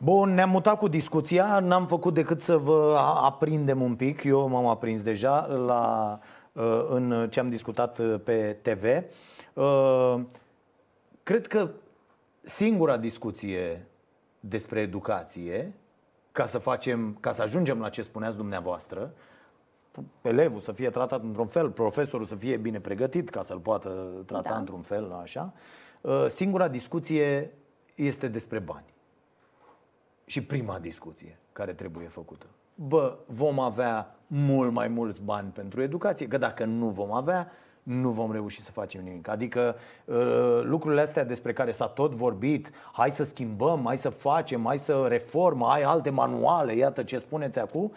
Bun, ne-am mutat cu discuția, n-am făcut decât să vă aprindem un pic, eu m-am aprins deja la, uh, în ce am discutat uh, pe TV. Uh, cred că singura discuție despre educație, ca să facem, ca să ajungem la ce spuneați dumneavoastră, elevul să fie tratat într-un fel, profesorul să fie bine pregătit ca să-l poată trata da. într-un fel, așa. Singura discuție este despre bani și prima discuție care trebuie făcută. Bă, vom avea mult mai mulți bani pentru educație, că dacă nu vom avea, nu vom reuși să facem nimic. Adică uh, lucrurile astea despre care s-a tot vorbit, hai să schimbăm, hai să facem, hai să reformă, ai alte manuale, iată ce spuneți acum,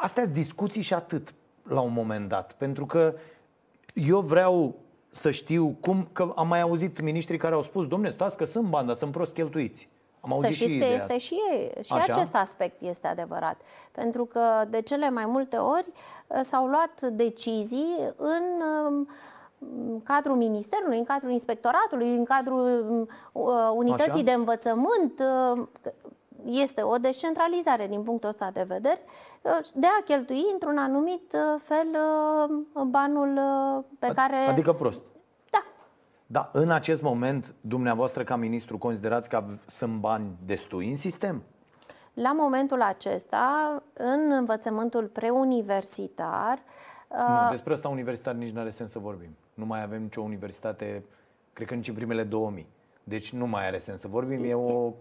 astea sunt discuții și atât la un moment dat. Pentru că eu vreau să știu cum, că am mai auzit miniștrii care au spus, domne, stați că sunt bani, dar sunt prost cheltuiți. Am auzit să știți și că este asta. și, și Așa? acest aspect este adevărat. Pentru că de cele mai multe ori uh, s-au luat decizii în um, cadrul ministerului, în cadrul inspectoratului, în cadrul uh, unității Așa? de învățământ. Uh, este o descentralizare din punctul ăsta de vedere de a cheltui într-un anumit fel banul pe care... Adică prost. Da, în acest moment, dumneavoastră ca ministru considerați că sunt bani destui în sistem? La momentul acesta, în învățământul preuniversitar... Nu, uh, despre asta universitar nici nu are sens să vorbim. Nu mai avem nicio universitate, cred că nici în primele 2000. Deci nu mai are sens să vorbim. E o...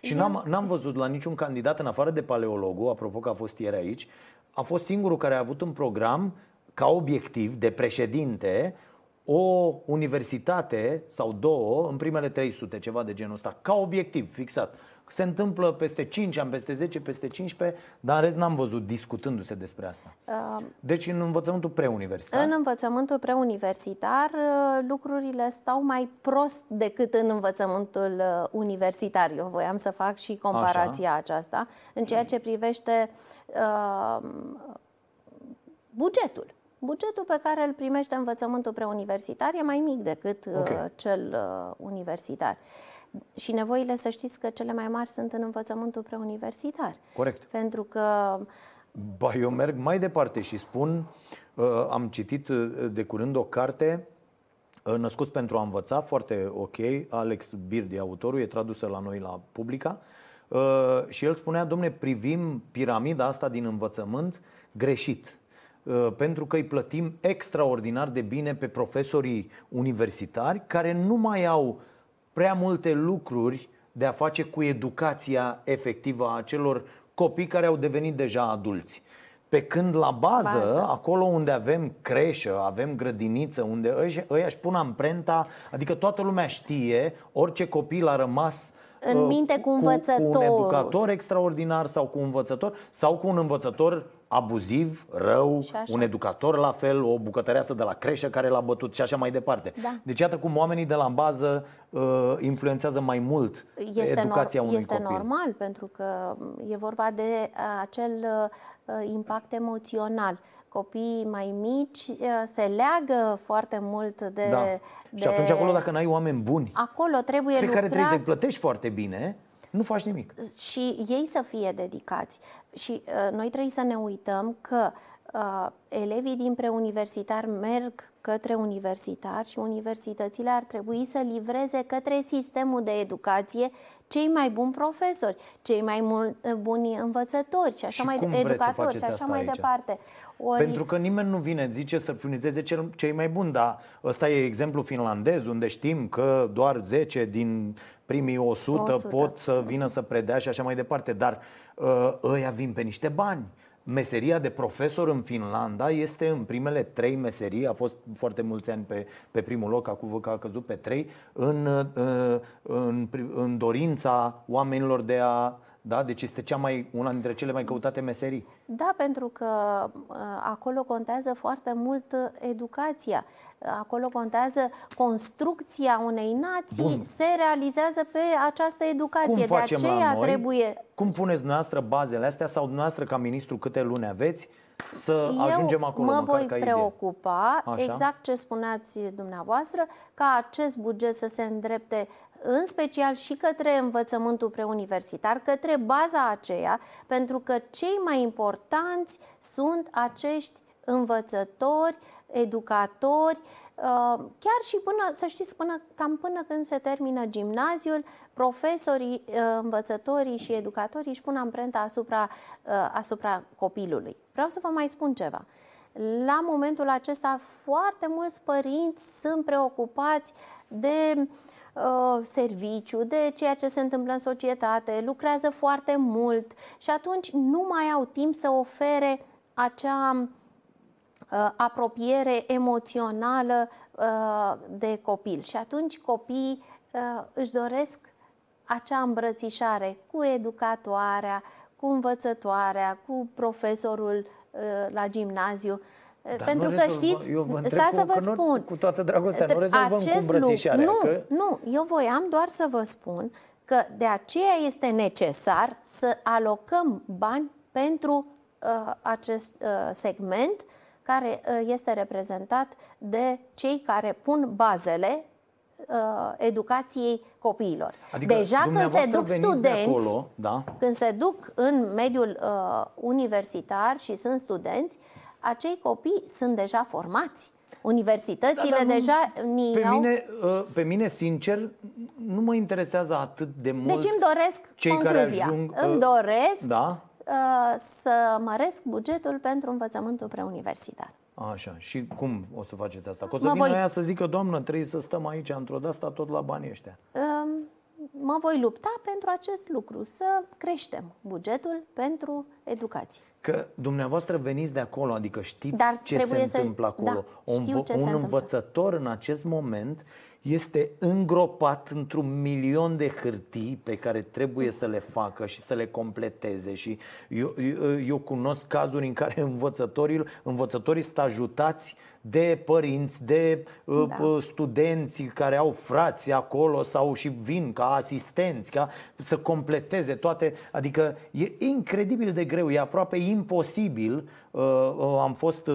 Și n-am, n-am văzut la niciun candidat, în afară de paleologul, apropo că a fost ieri aici, a fost singurul care a avut un program ca obiectiv de președinte o universitate sau două în primele 300, ceva de genul ăsta, ca obiectiv fixat. Se întâmplă peste 5 ani, peste 10, peste 15, dar în rest n-am văzut discutându-se despre asta. Uh, deci în învățământul preuniversitar? În învățământul preuniversitar uh, lucrurile stau mai prost decât în învățământul uh, universitar. Eu voiam să fac și comparația Așa. aceasta în ceea ce privește uh, bugetul. Bugetul pe care îl primește învățământul preuniversitar e mai mic decât uh, okay. cel uh, universitar. Și nevoile, să știți că cele mai mari sunt în învățământul preuniversitar. Corect. Pentru că. Ba, eu merg mai departe și spun, uh, am citit de curând o carte Născuți pentru a învăța, foarte ok. Alex Birdi, autorul, e tradusă la noi la Publica. Și el spunea, domne, privim piramida asta din învățământ greșit. Uh, pentru că îi plătim extraordinar de bine pe profesorii universitari care nu mai au prea multe lucruri de a face cu educația efectivă a celor copii care au devenit deja adulți. Pe când la bază, bază, acolo unde avem creșă, avem grădiniță, unde ăia își pun amprenta, adică toată lumea știe, orice copil a rămas în uh, minte cu învățător. Cu un educator extraordinar sau cu un învățător sau cu un învățător abuziv, rău, un educator la fel, o bucătăreasă de la creșă care l-a bătut și așa mai departe. Da. Deci iată cum oamenii de la bază uh, influențează mai mult este educația nor- unui Este copil. normal, pentru că e vorba de uh, acel uh, impact emoțional copiii mai mici uh, se leagă foarte mult de, da. de... Și atunci acolo dacă n-ai oameni buni Acolo trebuie pe lucrat... care trebuie să-i plătești foarte bine nu faci nimic. Și ei să fie dedicați. Și uh, noi trebuie să ne uităm că uh, elevii din preuniversitar merg către universitar și universitățile ar trebui să livreze către sistemul de educație cei mai buni profesori, cei mai uh, buni învățători și așa și mai de, educatori și așa mai aici? departe. Ori... Pentru că nimeni nu vine, zice, să furnizeze cel, cei mai buni, dar ăsta e exemplu finlandez, unde știm că doar 10 din primii 100, 100. pot să vină să predea și așa mai departe, dar uh, ăia vin pe niște bani. Meseria de profesor în Finlanda este în primele trei meserii, a fost foarte mulți ani pe, pe primul loc, acum că a căzut pe trei, în, uh, în, în dorința oamenilor de a da? Deci este cea mai, una dintre cele mai căutate meserii. Da, pentru că uh, acolo contează foarte mult educația. Acolo contează construcția unei nații, Bun. se realizează pe această educație. Cum de aceea noi? trebuie. Cum puneți dumneavoastră bazele astea sau dumneavoastră ca ministru câte luni aveți? să Eu ajungem acolo. mă voi preocupa, Așa? exact ce spuneați dumneavoastră, ca acest buget să se îndrepte în special și către învățământul preuniversitar, către baza aceea, pentru că cei mai importanți sunt acești învățători, educatori, uh, chiar și până, să știți, până, cam până când se termină gimnaziul, profesorii, uh, învățătorii și educatorii își pun amprenta asupra, uh, asupra copilului. Vreau să vă mai spun ceva. La momentul acesta, foarte mulți părinți sunt preocupați de uh, serviciu, de ceea ce se întâmplă în societate, lucrează foarte mult și atunci nu mai au timp să ofere acea uh, apropiere emoțională uh, de copil. Și atunci copiii uh, își doresc acea îmbrățișare cu educatoarea, cu învățătoarea, cu profesorul uh, la gimnaziu. Dar Pentru că știți, eu vă stați să vă spun. Cu toată dragostea, nu rezolvăm acest cu îmbrățișarea. Lucru, nu, că... nu, eu voiam doar să vă spun că de aceea este necesar să alocăm bani pentru uh, acest uh, segment care uh, este reprezentat de cei care pun bazele uh, educației copiilor. Adică Deja când se duc studenți, de acolo, da? când se duc în mediul uh, universitar și sunt studenți, acei copii sunt deja formați. Universitățile da, da, deja ni pe, au... mine, uh, pe mine, sincer, nu mă interesează atât de mult Deci îmi doresc cei concluzia. Care ajung, uh, îmi doresc da? uh, să măresc bugetul pentru învățământul preuniversitar. Așa. Și cum o să faceți asta? Că o să mă vină voi... aia să zică, doamnă, trebuie să stăm aici într-o de asta tot la banii ăștia. Um, mă voi lupta pentru acest lucru, să creștem bugetul pentru educație. Că dumneavoastră veniți de acolo, adică știți Dar ce se întâmplă să... acolo. Da, un, un învățător în acest moment este îngropat într-un milion de hârtii pe care trebuie să le facă și să le completeze. Și eu, eu, eu cunosc cazuri în care învățătorii, învățătorii sunt ajutați de părinți, de uh, da. Uh, studenți care au frați acolo sau și vin ca asistenți, ca să completeze toate. Adică e incredibil de greu, e aproape imposibil. Uh, am fost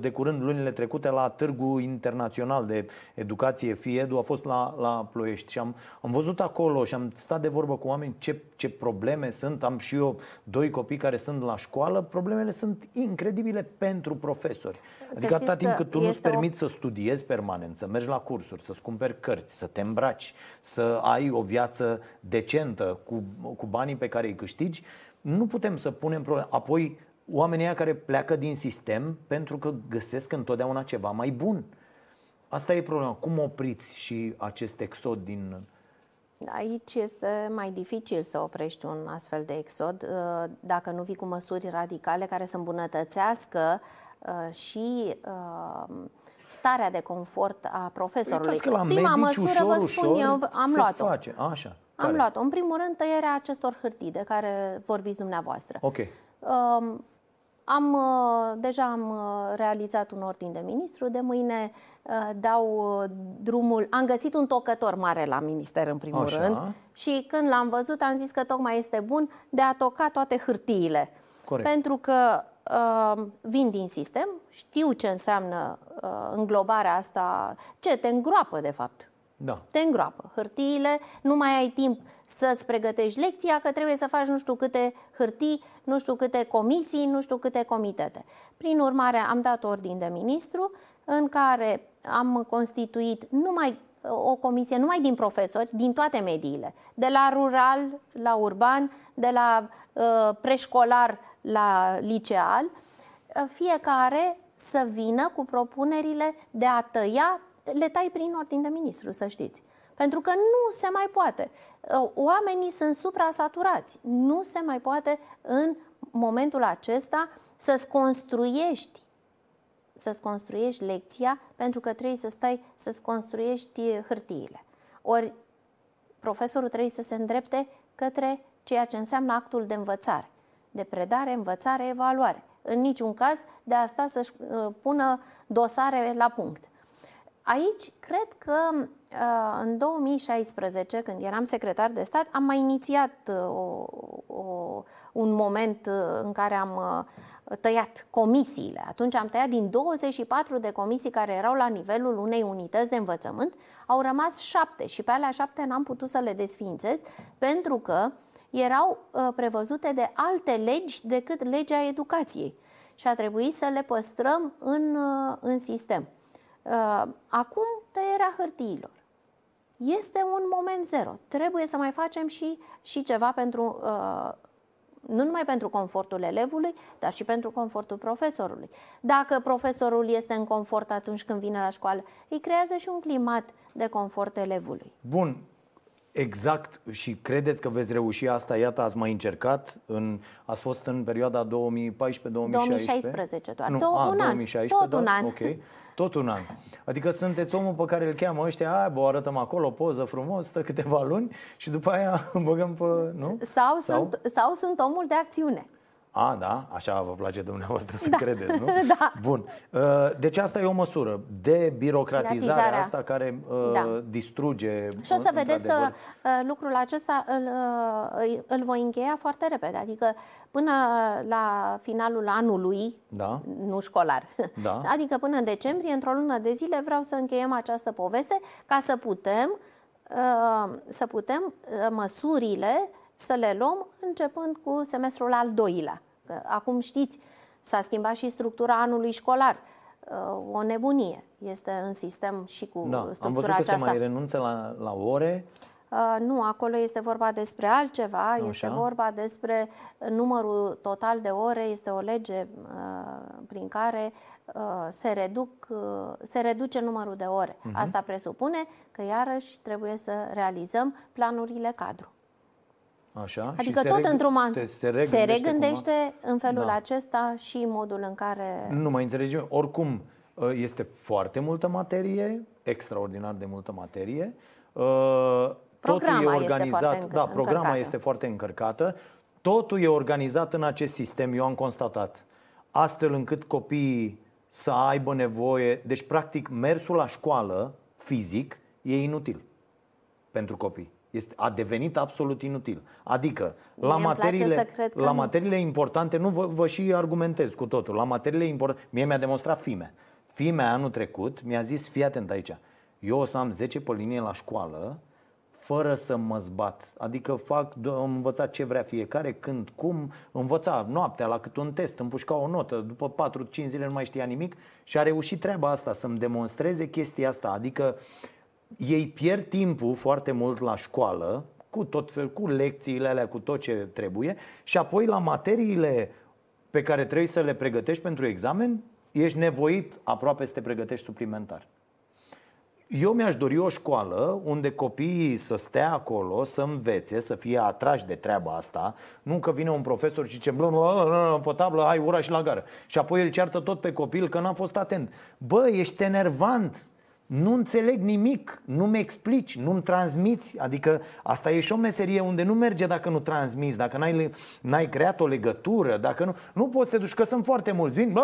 de curând lunile trecute la Târgu Internațional de Educație FIEDU, a fost la, la Ploiești și am, am văzut acolo și am stat de vorbă cu oameni ce, ce probleme sunt. Am și eu doi copii care sunt la școală. Problemele sunt incredibile pentru profesori. Adică atâta timp cât tu nu-ți permiți o... să studiezi permanent, să mergi la cursuri, să-ți cumperi cărți, să te îmbraci, să ai o viață decentă cu, cu banii pe care îi câștigi, nu putem să punem probleme. Apoi, oamenii care pleacă din sistem pentru că găsesc întotdeauna ceva mai bun. Asta e problema. Cum opriți și acest exod din... Aici este mai dificil să oprești un astfel de exod uh, dacă nu vii cu măsuri radicale care să îmbunătățească Uh, și uh, starea de confort a profesorului. Că la Prima medici, măsură, ușor, vă spun ușor, eu, am luat-o. Face. Așa. Care? Am luat-o. În primul rând, tăierea acestor hârtii de care vorbiți dumneavoastră. Ok. Um, am, uh, deja am realizat un ordin de ministru, de mâine dau drumul. Am găsit un tocător mare la minister în primul Așa. rând și când l-am văzut am zis că tocmai este bun de a toca toate hârtiile. Corect. Pentru că uh, vin din sistem, știu ce înseamnă uh, înglobarea asta, ce te îngroapă de fapt. Da. Te îngroapă. Hârtiile, nu mai ai timp să-ți pregătești lecția, că trebuie să faci nu știu câte hârtii, nu știu câte comisii, nu știu câte comitete. Prin urmare, am dat ordin de ministru în care am constituit numai o comisie numai din profesori, din toate mediile, de la rural la urban, de la uh, preșcolar la liceal, ă, fiecare să vină cu propunerile de a tăia, le tai prin ordin de ministru, să știți. Pentru că nu se mai poate. Ă, oamenii sunt supra-saturați. Nu se mai poate în momentul acesta să-ți construiești să-ți construiești lecția pentru că trebuie să stai să-ți construiești hârtiile. Ori profesorul trebuie să se îndrepte către ceea ce înseamnă actul de învățare de predare, învățare, evaluare. În niciun caz de asta să-și uh, pună dosare la punct. Aici cred că uh, în 2016, când eram secretar de stat, am mai inițiat uh, o, o, un moment uh, în care am tăiat comisiile. Atunci am tăiat din 24 de comisii care erau la nivelul unei unități de învățământ, au rămas șapte și pe alea șapte n-am putut să le desfințez pentru că erau prevăzute de alte legi decât legea educației și a trebuit să le păstrăm în, în sistem. Uh, acum tăierea hârtiilor. Este un moment zero. Trebuie să mai facem și, și ceva pentru, uh, nu numai pentru confortul elevului, dar și pentru confortul profesorului. Dacă profesorul este în confort atunci când vine la școală, îi creează și un climat de confort elevului. Bun, Exact și credeți că veți reuși asta? Iată, ați mai încercat, în, ați fost în perioada 2014-2016? 2016 doar, nu, Două, a, un 2016, an, tot da? un an. Ok, tot un an. Adică sunteți omul pe care îl cheamă ăștia, aia, bă, arătăm acolo, poză frumos, stă câteva luni și după aia băgăm pe, nu? Sau, sau? Sunt, sau sunt omul de acțiune. A, da? Așa vă place dumneavoastră să da. credeți, nu? da. Bun. Uh, deci asta e o măsură de birocratizare asta care uh, da. distruge Și o să vedeți că uh, lucrul acesta îl, îl voi încheia foarte repede. Adică până la finalul anului, da. nu școlar, da. adică până în decembrie, într-o lună de zile, vreau să încheiem această poveste ca să putem să putem măsurile să le luăm începând cu semestrul al doilea. Că acum știți, s-a schimbat și structura anului școlar. Uh, o nebunie este în sistem și cu da, structura am văzut aceasta. că se mai renunță la, la ore. Uh, nu, acolo este vorba despre altceva, Așa. este vorba despre numărul total de ore, este o lege uh, prin care uh, se, reduc, uh, se reduce numărul de ore. Uh-huh. Asta presupune că iarăși trebuie să realizăm planurile cadru. Așa? Adică și tot se într-un man se, se regândește, se regândește în felul da. acesta și modul în care... Nu mai înțelegem. Oricum, ă, este foarte multă materie, extraordinar de multă materie. Ă, programa totul e organizat, este da, programa încărcată. este foarte încărcată. Totul e organizat în acest sistem, eu am constatat, astfel încât copiii să aibă nevoie, deci practic mersul la școală fizic e inutil pentru copii este, a devenit absolut inutil. Adică, Mie la materiile, la materiile importante, nu vă, vă și argumentez cu totul, la materiile importante, mie mi-a demonstrat fime. Fimea anul trecut mi-a zis, fii atent aici, eu o să am 10 pe linie la școală, fără să mă zbat. Adică fac, am învățat ce vrea fiecare, când, cum, învăța noaptea la cât un test, împușca o notă, după 4-5 zile nu mai știa nimic și a reușit treaba asta, să-mi demonstreze chestia asta. Adică ei pierd timpul foarte mult la școală, cu tot fel, cu lecțiile alea, cu tot ce trebuie și apoi la materiile pe care trebuie să le pregătești pentru examen, ești nevoit aproape să te pregătești suplimentar. Eu mi-aș dori o școală unde copiii să stea acolo, să învețe, să fie atrași de treaba asta, nu că vine un profesor și zice pe tablă, ai ura și la gară. Și apoi el ceartă tot pe copil că n-a fost atent. Bă, ești enervant, nu înțeleg nimic, nu-mi explici, nu-mi transmiți. Adică asta e și o meserie unde nu merge dacă nu transmiți, dacă n-ai, n-ai creat o legătură, dacă nu, nu poți să te duci, că sunt foarte mulți. Vin, nu,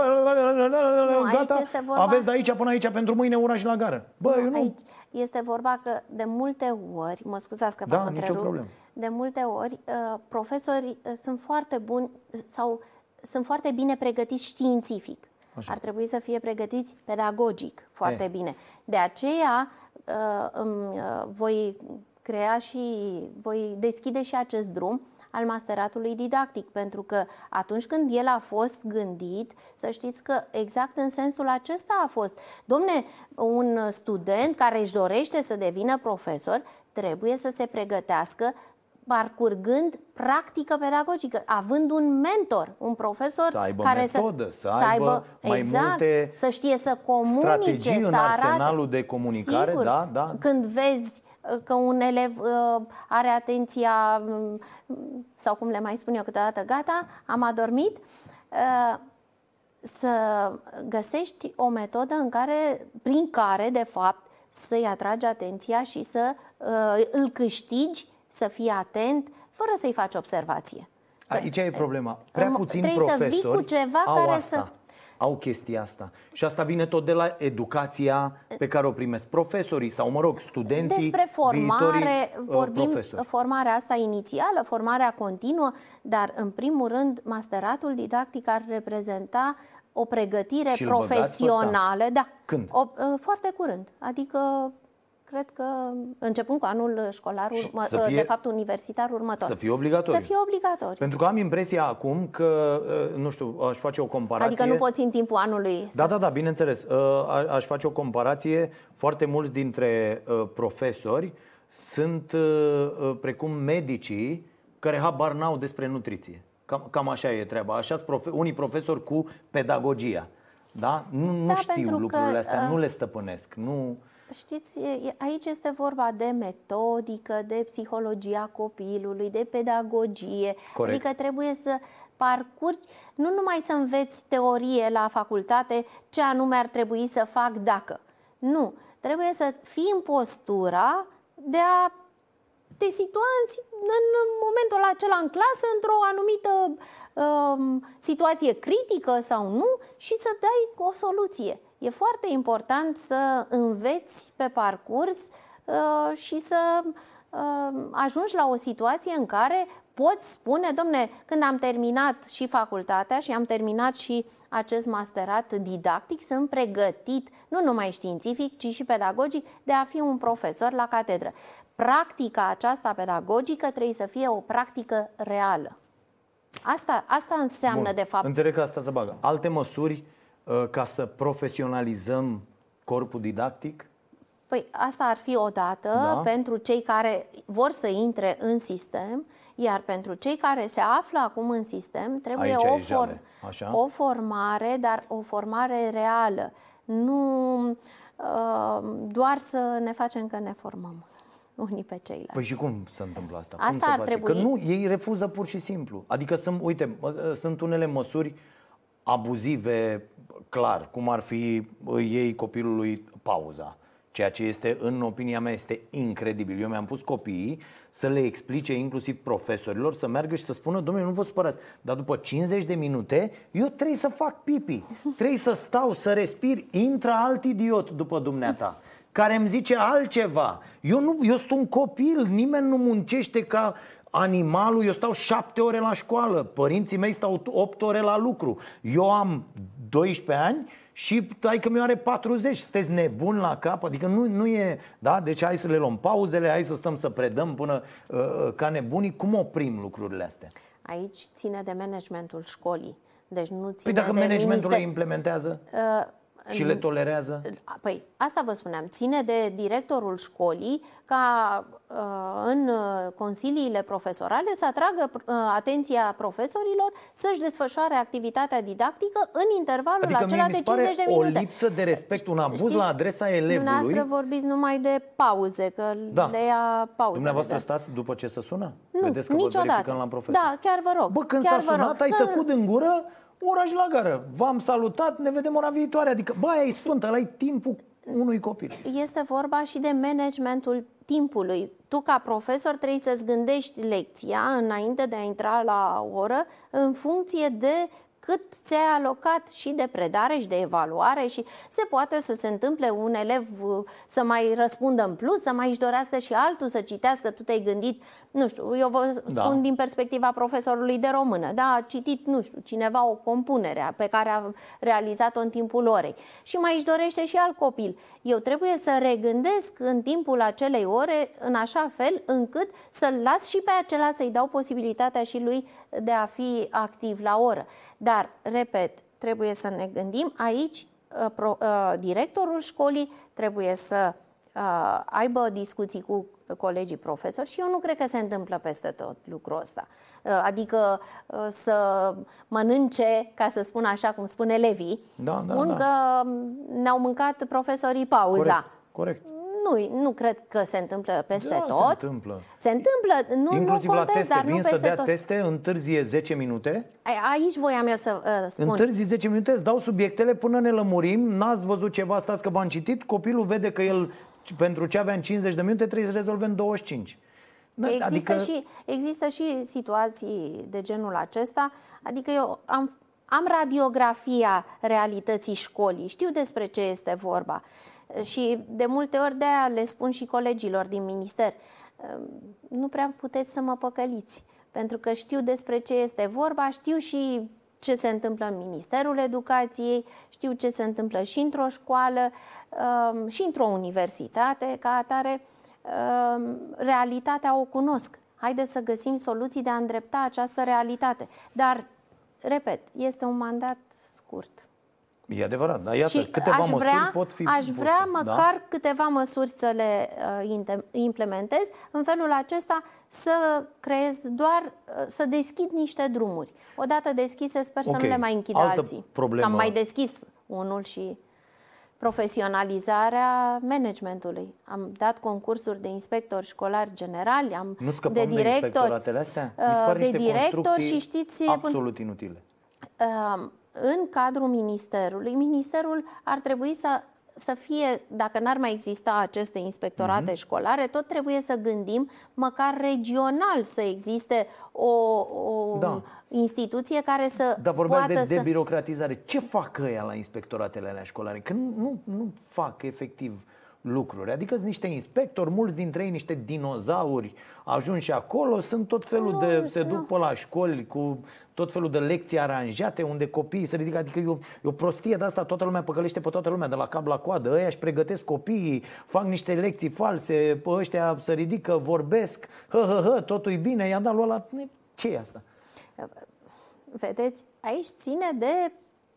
gata, vorba... aveți de aici până aici pentru mâine ura și la gară. Bă, nu, eu nu. Aici este vorba că de multe ori, mă scuzați că v-am da, întrerupt, de multe ori uh, profesorii uh, sunt foarte buni sau sunt foarte bine pregătiți științific. Așa. Ar trebui să fie pregătiți pedagogic foarte e. bine. De aceea uh, îmi, uh, voi crea și voi deschide și acest drum al masteratului didactic, pentru că atunci când el a fost gândit, să știți că exact în sensul acesta a fost. Domne, un student care își dorește să devină profesor trebuie să se pregătească parcurgând practică pedagogică, având un mentor, un profesor să aibă care metodă, să, să, să aibă mai exact, multe să știe să comunice, strategii să în arate. arsenalul de comunicare, Sigur, da, da. Când vezi uh, că un elev uh, are atenția um, sau cum le mai spun eu câteodată, gata, am adormit, uh, să găsești o metodă în care, prin care, de fapt, să-i atragi atenția și să uh, îl câștigi să fii atent, fără să-i faci observație. Aici e problema. Prea puțin Trebuie profesori să vii cu ceva au care asta. să... au chestia asta. Și asta vine tot de la educația pe care o primesc profesorii sau, mă rog, studenții, Despre formare, uh, vorbim, profesori. formarea asta inițială, formarea continuă, dar în primul rând masteratul didactic ar reprezenta o pregătire Și profesională. Da. Când? O, uh, foarte curând. Adică cred că începând cu anul școlar, urmă, fie, de fapt universitar următor. Să fie obligatoriu. Să fie obligatoriu. Pentru că am impresia acum că, uh, nu știu, aș face o comparație. Adică nu poți în timpul anului. Da, da, da, bineînțeles. Uh, aș face o comparație. Foarte mulți dintre uh, profesori sunt precum medicii care habar n-au despre nutriție. Cam, cam așa e treaba. Așa sunt profe- unii profesori cu pedagogia. Da? Nu, nu da, știu lucrurile că, astea, uh... nu le stăpânesc. Nu... Știți, aici este vorba de metodică, de psihologia copilului, de pedagogie. Corect. Adică trebuie să parcurgi, nu numai să înveți teorie la facultate, ce anume ar trebui să fac dacă. Nu, trebuie să fii în postura de a te situa în, în momentul acela în clasă într-o anumită um, situație critică sau nu și să dai o soluție. E foarte important să înveți pe parcurs uh, și să uh, ajungi la o situație în care poți spune, domne, când am terminat și facultatea și am terminat și acest masterat didactic, sunt pregătit, nu numai științific, ci și pedagogic, de a fi un profesor la catedră. Practica aceasta pedagogică trebuie să fie o practică reală. Asta, asta înseamnă, Bun. de fapt. Înțeleg că asta se bagă. Alte măsuri Uh, ca să profesionalizăm corpul didactic? Păi asta ar fi o dată da. pentru cei care vor să intre în sistem, iar pentru cei care se află acum în sistem trebuie o, for- o formare, dar o formare reală. Nu uh, doar să ne facem că ne formăm unii pe ceilalți. Păi și cum se întâmplă asta? Asta cum ar face? trebui. Că nu, ei refuză pur și simplu. Adică sunt, uite, sunt unele măsuri abuzive clar, cum ar fi ei copilului pauza. Ceea ce este, în opinia mea, este incredibil. Eu mi-am pus copiii să le explice, inclusiv profesorilor, să meargă și să spună, domnule, nu vă supărați, dar după 50 de minute eu trebuie să fac pipi, trebuie să stau, să respir, intră alt idiot după dumneata care îmi zice altceva. Eu, nu, eu sunt un copil, nimeni nu muncește ca animalul, eu stau șapte ore la școală, părinții mei stau opt ore la lucru. Eu am 12 ani și tai că mi are 40, sunteți nebun la cap, adică nu, nu e, da? Deci hai să le luăm pauzele, hai să stăm să predăm până uh, uh ca nebunii. Cum oprim lucrurile astea? Aici ține de managementul școlii. Deci nu ține păi dacă de managementul minister... le implementează? Uh, și le tolerează? Păi, asta vă spuneam. Ține de directorul școlii ca uh, în consiliile profesorale să atragă uh, atenția profesorilor să-și desfășoare activitatea didactică în intervalul adică acela de 50 de minute. o lipsă de respect, un abuz Știți, la adresa elevului. Dumneavoastră vorbiți numai de pauze, că da. le ia pauze. Dumneavoastră stați după ce se sună? Nu, Vedeți că niciodată. vă la profesor. Da, chiar vă rog. Bă, când chiar s-a sunat, ai tăcut în gură oraș la gară. V-am salutat, ne vedem ora viitoare. Adică, bă, e sfântă, ăla timpul unui copil. Este vorba și de managementul timpului. Tu, ca profesor, trebuie să-ți gândești lecția înainte de a intra la oră în funcție de cât ți-ai alocat și de predare și de evaluare și se poate să se întâmple un elev uh, să mai răspundă în plus, să mai își dorească și altul să citească, tu te-ai gândit, nu știu, eu vă spun da. din perspectiva profesorului de română, da, a citit, nu știu, cineva o compunere pe care a realizat-o în timpul orei și mai își dorește și alt copil. Eu trebuie să regândesc în timpul acelei ore în așa fel încât să-l las și pe acela să-i dau posibilitatea și lui de a fi activ la oră. Dar, repet, trebuie să ne gândim aici, uh, uh, directorul școlii trebuie să uh, aibă discuții cu colegii profesori și eu nu cred că se întâmplă peste tot lucrul ăsta. Adică să mănânce, ca să spun așa cum spune Levi, da, da spun da, da. că ne-au mâncat profesorii pauza. Corect. corect nu, nu cred că se întâmplă peste da, tot. se întâmplă. Se întâmplă, nu, Inclusiv nu contest, la teste, dar vin nu peste să dea tot. teste, întârzie 10 minute. Aici voiam eu să uh, spun. Întârzi 10 minute, îți dau subiectele până ne lămurim, n-ați văzut ceva, stați că v-am citit, copilul vede că el, pentru ce avea în 50 de minute, trebuie să rezolve în 25. Există, adică... și, există și situații de genul acesta, adică eu am am radiografia realității școlii, știu despre ce este vorba. Și de multe ori de aia le spun și colegilor din minister, nu prea puteți să mă păcăliți, pentru că știu despre ce este vorba, știu și ce se întâmplă în Ministerul Educației, știu ce se întâmplă și într-o școală um, și într-o universitate ca atare. Um, realitatea o cunosc. Haideți să găsim soluții de a îndrepta această realitate. Dar, repet, este un mandat scurt. E adevărat, dar iată, și câteva aș vrea, măsuri pot fi Aș vrea puse, da? măcar da? câteva măsuri să le uh, implementez. În felul acesta să creez doar, uh, să deschid niște drumuri. Odată deschise, sper okay. să nu le mai închid Altă alții. Problemă. Am mai deschis unul și profesionalizarea managementului. Am dat concursuri de inspectori școlari generali, am nu de directori, de, astea? Uh, de directori și știți absolut inutile. Uh, în cadrul ministerului, ministerul ar trebui să să fie, dacă n-ar mai exista aceste inspectorate uh-huh. școlare, tot trebuie să gândim măcar regional să existe o, o da. instituție care să Dar vorbeați poată de debirocratizare. Să... Ce fac ăia la inspectoratele alea școlare? Că nu, nu, nu fac efectiv lucruri. Adică sunt niște inspectori, mulți dintre ei niște dinozauri ajunși acolo, sunt tot felul nu, de... se duc nu. pe la școli cu tot felul de lecții aranjate unde copiii se ridică, adică e o, e o prostie de asta, toată lumea păcălește pe toată lumea, de la cap la coadă, ăia își pregătesc copiii, fac niște lecții false, pe ăștia se ridică, vorbesc, hă, hă, hă, totul e bine, i-am dat lui ăla, ce e asta? Vedeți, aici ține de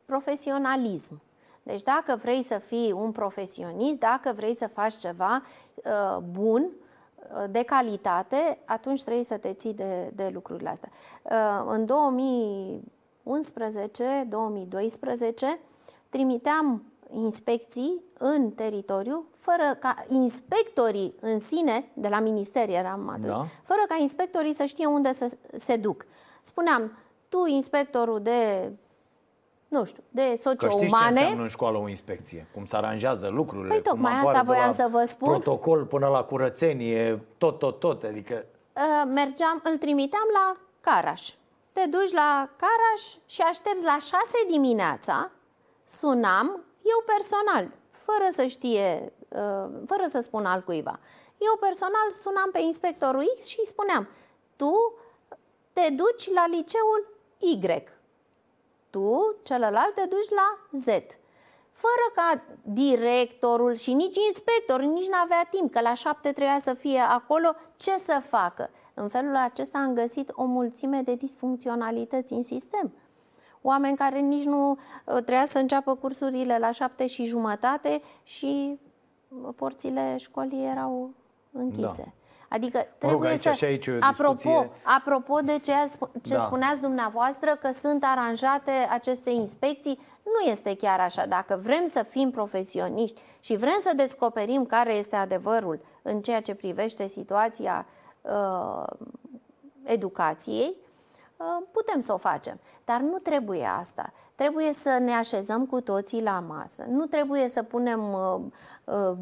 profesionalism. Deci dacă vrei să fii un profesionist, dacă vrei să faci ceva uh, bun, uh, de calitate, atunci trebuie să te ții de, de lucrurile astea. Uh, în 2011-2012 trimiteam inspecții în teritoriu, fără ca inspectorii în sine, de la minister eram atunci, da. fără ca inspectorii să știe unde să se duc. Spuneam, tu, inspectorul de nu știu, de socio-umane. Că știți ce înseamnă în școală o inspecție? Cum se aranjează lucrurile? Păi tocmai cum asta voiam să vă spun. Protocol până la curățenie, tot, tot, tot. Adică... Uh, mergeam, îl trimiteam la Caraș. Te duci la Caraș și aștepți la 6 dimineața, sunam, eu personal, fără să știe, uh, fără să spun altcuiva. Eu personal sunam pe inspectorul X și îi spuneam, tu te duci la liceul Y tu, celălalt, te duci la Z. Fără ca directorul și nici inspectorul nici n-avea timp, că la șapte trebuia să fie acolo, ce să facă? În felul acesta am găsit o mulțime de disfuncționalități în sistem. Oameni care nici nu uh, trebuia să înceapă cursurile la șapte și jumătate și porțile școlii erau închise. Da. Adică trebuie rog, să... Și aici apropo, apropo de ce, ce da. spuneați dumneavoastră că sunt aranjate aceste inspecții, nu este chiar așa. Dacă vrem să fim profesioniști și vrem să descoperim care este adevărul în ceea ce privește situația uh, educației, uh, putem să o facem. Dar nu trebuie asta. Trebuie să ne așezăm cu toții la masă. Nu trebuie să punem, uh, uh,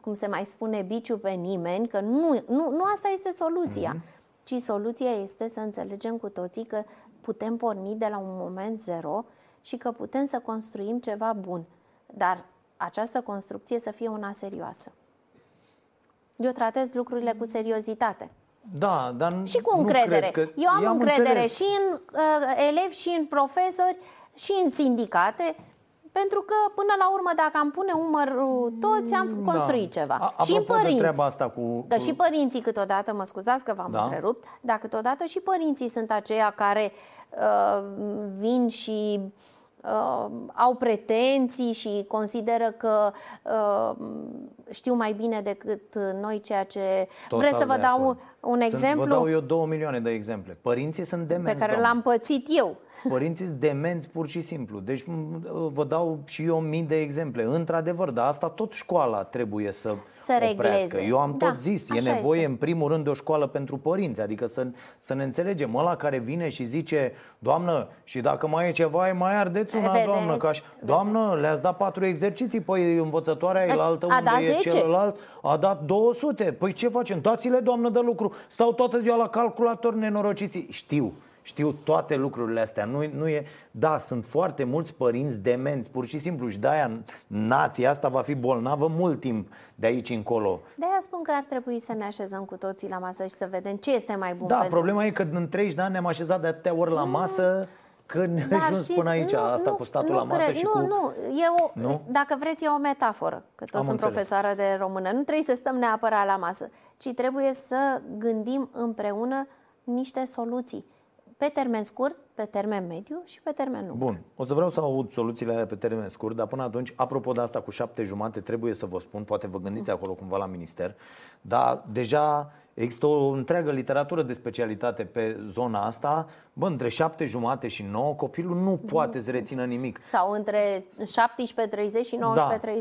cum se mai spune, biciu pe nimeni, că nu, nu, nu asta este soluția. Mm-hmm. Ci soluția este să înțelegem cu toții că putem porni de la un moment zero și că putem să construim ceva bun. Dar această construcție să fie una serioasă. Eu tratez lucrurile cu seriozitate. Da, dar și cu încredere. Că... Eu am încredere înțeles. și în uh, elevi și în profesori și în sindicate, pentru că, până la urmă, dacă am pune umărul toți, am da. construit da. ceva. A, și în părinți. treaba asta cu, Că și părinții câteodată, mă scuzați că v-am da. întrerupt, dar câteodată și părinții sunt aceia care uh, vin și uh, au pretenții și consideră că uh, știu mai bine decât noi ceea ce... Total Vreți să vă dau un, un exemplu? Vă dau eu două milioane de exemple. Părinții sunt demenți, Pe care l-am pățit eu. Părinții sunt demenți pur și simplu. Deci vă dau și eu mii de exemple. Într-adevăr, dar asta tot școala trebuie să, să oprească. Eu am tot da, zis, e nevoie este. în primul rând de o școală pentru părinți. Adică să, să ne înțelegem. Ăla care vine și zice, doamnă, și dacă mai e ceva, mai ardeți una, Vedeți. doamnă. Ca și, doamnă, le-ați dat patru exerciții, păi învățătoarea e la altă a unde e 10. celălalt, a dat 200. Păi ce facem? Dați-le, doamnă, de lucru. Stau toată ziua la calculator nenorociții. Știu. Știu toate lucrurile astea. Nu, nu e, da, sunt foarte mulți părinți demenți, pur și simplu, și de-aia nația asta va fi bolnavă mult timp de aici încolo. De-aia spun că ar trebui să ne așezăm cu toții la masă și să vedem ce este mai bun. Da, pentru... problema e că în 30 de ani ne-am așezat de atâtea ori la masă. Că ne Dar ajuns știți, până aici, nu, asta nu, cu statul nu la masă cred, și nu, cu... Nu, e o, nu, dacă vreți, e o metaforă, că tot Am sunt înțeles. profesoară de română. Nu trebuie să stăm neapărat la masă, ci trebuie să gândim împreună niște soluții pe termen scurt, pe termen mediu și pe termen lung. Bun, o să vreau să aud soluțiile alea pe termen scurt, dar până atunci, apropo de asta cu șapte jumate, trebuie să vă spun, poate vă gândiți acolo cumva la minister, dar deja Există o întreagă literatură de specialitate pe zona asta. Bă, între 7 jumate și 9 copilul nu poate să rețină nimic. Sau între 17.30 și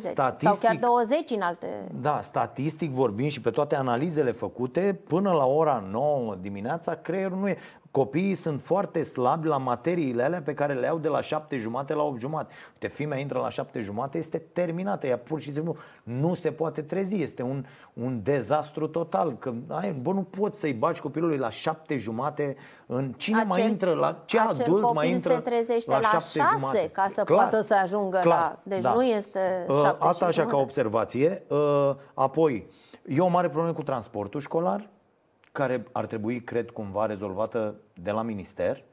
19.30. Da, sau chiar 20 în alte... Da, statistic vorbim și pe toate analizele făcute, până la ora 9 dimineața, creierul nu e... Copiii sunt foarte slabi la materiile alea pe care le au de la 7 jumate la 8 jumate. Uite, fimea intră la 7 jumate, este terminată. Ea pur și simplu nu se poate trezi. Este un, un dezastru total. Că, ai, bă, nu poți să-i bagi copilului la 7 jumate în cine acel, mai intră, la ce adult mai intră se trezește la, la 6 jumate. ca să clar, poată să ajungă clar, la... Deci da. nu este 7 uh, Asta așa ca observație. Uh, apoi, e o mare problemă cu transportul școlar care ar trebui, cred, cumva rezolvată de la minister.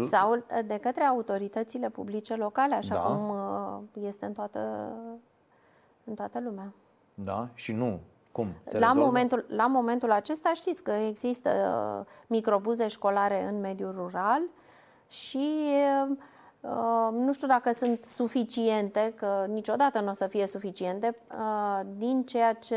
Sau de către autoritățile publice locale, așa da. cum uh, este în toată, în toată lumea. Da, și nu. Cum? Se la, momentul, la momentul acesta știți că există uh, microbuze școlare în mediul rural și uh, nu știu dacă sunt suficiente, că niciodată nu o să fie suficiente, uh, din ceea ce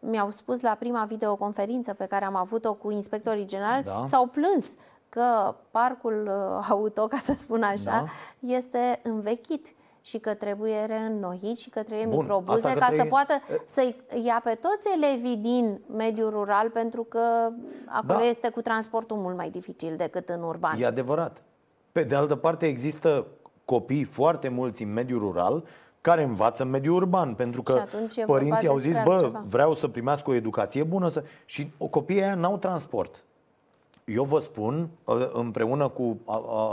mi-au spus la prima videoconferință pe care am avut-o cu inspectorii generali, da. s-au plâns că parcul uh, auto, ca să spun așa, da. este învechit și că trebuie reînnoit și că trebuie Bun, microbuze ca trebuie... să poată să ia pe toți elevii din mediul rural pentru că acolo da. este cu transportul mult mai dificil decât în urban. E adevărat. Pe de altă parte, există copii foarte mulți în mediul rural care învață în mediul urban, pentru că părinții au zis, bă, ceva. vreau să primească o educație bună să... și copiii aia n-au transport. Eu vă spun, ă, împreună cu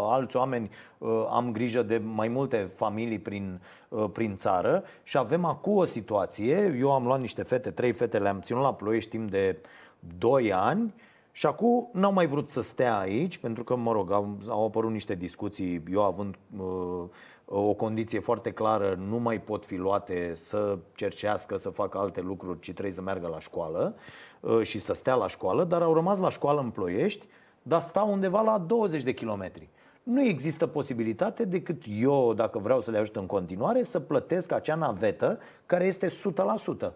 alți oameni, ă, am grijă de mai multe familii prin, ă, prin țară și avem acum o situație. Eu am luat niște fete, trei fete, le-am ținut la ploiești timp de 2 ani și acum n-au mai vrut să stea aici, pentru că, mă rog, au, au apărut niște discuții, eu având uh, o condiție foarte clară, nu mai pot fi luate să cercească, să facă alte lucruri, ci trebuie să meargă la școală uh, și să stea la școală, dar au rămas la școală în Ploiești, dar stau undeva la 20 de kilometri. Nu există posibilitate decât eu, dacă vreau să le ajut în continuare, să plătesc acea navetă care este 100%.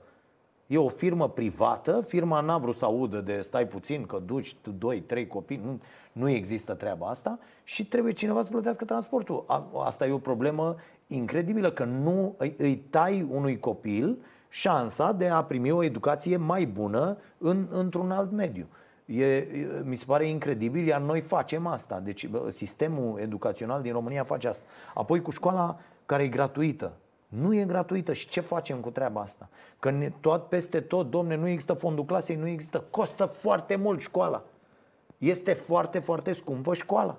E o firmă privată, firma n-a vrut să audă de stai puțin că duci tu doi, trei copii, nu, nu există treaba asta și trebuie cineva să plătească transportul. Asta e o problemă incredibilă, că nu îi, îi tai unui copil șansa de a primi o educație mai bună în, într-un alt mediu. E, mi se pare incredibil, iar noi facem asta. Deci sistemul educațional din România face asta. Apoi cu școala care e gratuită. Nu e gratuită și ce facem cu treaba asta? Că ne, tot peste tot, domne, nu există fondul clasei, nu există, costă foarte mult școala. Este foarte, foarte scumpă școala.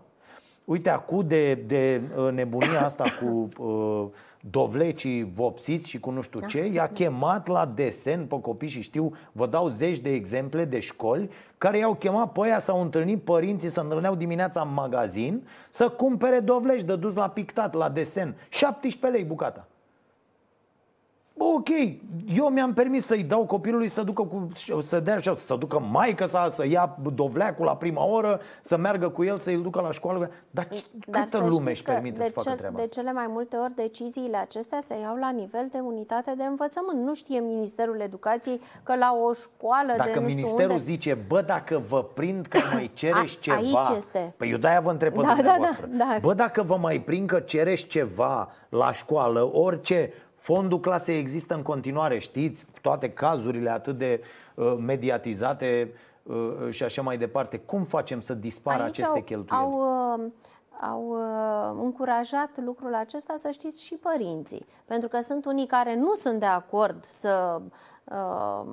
Uite, acum de, de uh, nebunia asta cu uh, dovlecii vopsiți și cu nu știu da. ce, i-a chemat la desen pe copii și știu, vă dau zeci de exemple de școli care i-au chemat pe aia, s-au întâlnit părinții, să întâlneau dimineața în magazin să cumpere dovleci de dus la pictat, la desen. 17 lei bucata. Bă, ok, eu mi-am permis să-i dau copilului să ducă cu, să dea așa, să ducă maică sa, să ia dovleacul la prima oră, să meargă cu el, să-i ducă la școală. Dar, Dar câtă lume își permite să facă treaba De cele mai multe ori deciziile acestea se iau la nivel de unitate de învățământ. Nu știe Ministerul Educației că la o școală dacă de nu Ministerul unde... zice, bă, dacă vă prind că mai cereți A, ceva... Aici este. Păi eu de-aia vă întreb pe da, da, da, da. Bă, dacă vă mai prind că cereți ceva la școală, orice Fondul clasei există în continuare, știți, toate cazurile atât de uh, mediatizate uh, și așa mai departe. Cum facem să dispară Aici aceste au, cheltuieli? Au, uh, au uh, încurajat lucrul acesta, să știți, și părinții. Pentru că sunt unii care nu sunt de acord să uh,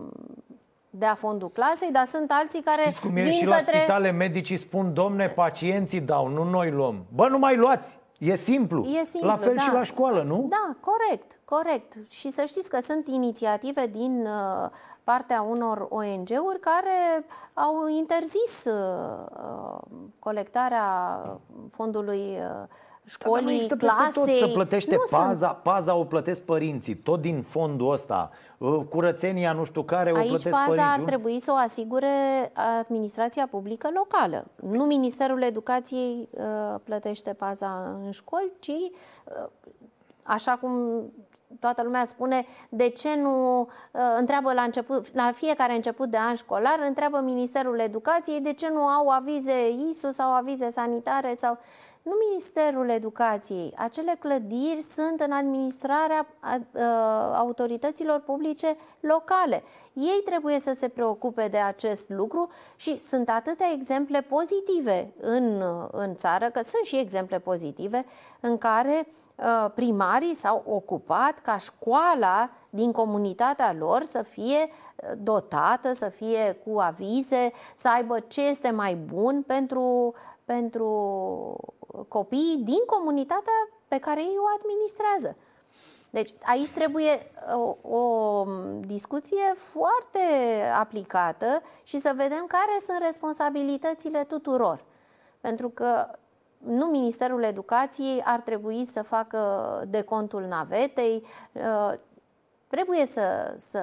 dea fondul clasei, dar sunt alții care Știți cum e? vin și către... la spitale medicii spun, domne, pacienții dau, nu noi luăm. Bă, nu mai luați! E simplu. E simplu la fel da. și la școală, nu? Da, corect, corect. Și să știți că sunt inițiative din uh, partea unor ONG-uri care au interzis uh, colectarea fondului uh, școlii, da, clase. Tot, să plătește nu paza, sunt... paza o plătesc părinții, tot din fondul ăsta. Uh, curățenia nu știu care Aici o plătesc paza părinții. ar trebui să o asigure administrația publică locală. Nu Ministerul Educației uh, plătește paza în școli, ci uh, așa cum toată lumea spune de ce nu uh, întreabă la, început, la fiecare început de an școlar, întreabă Ministerul Educației de ce nu au avize ISU sau avize sanitare sau nu Ministerul Educației. Acele clădiri sunt în administrarea uh, autorităților publice locale. Ei trebuie să se preocupe de acest lucru și sunt atâtea exemple pozitive în, în țară, că sunt și exemple pozitive în care uh, Uh, primarii s-au ocupat ca școala din comunitatea lor să fie uh, dotată, să fie cu avize, să aibă ce este mai bun pentru, pentru copiii din comunitatea pe care ei o administrează. Deci aici trebuie uh, o, o discuție foarte aplicată și să vedem care sunt responsabilitățile tuturor. Pentru că nu Ministerul Educației ar trebui să facă decontul navetei. Uh, trebuie să, să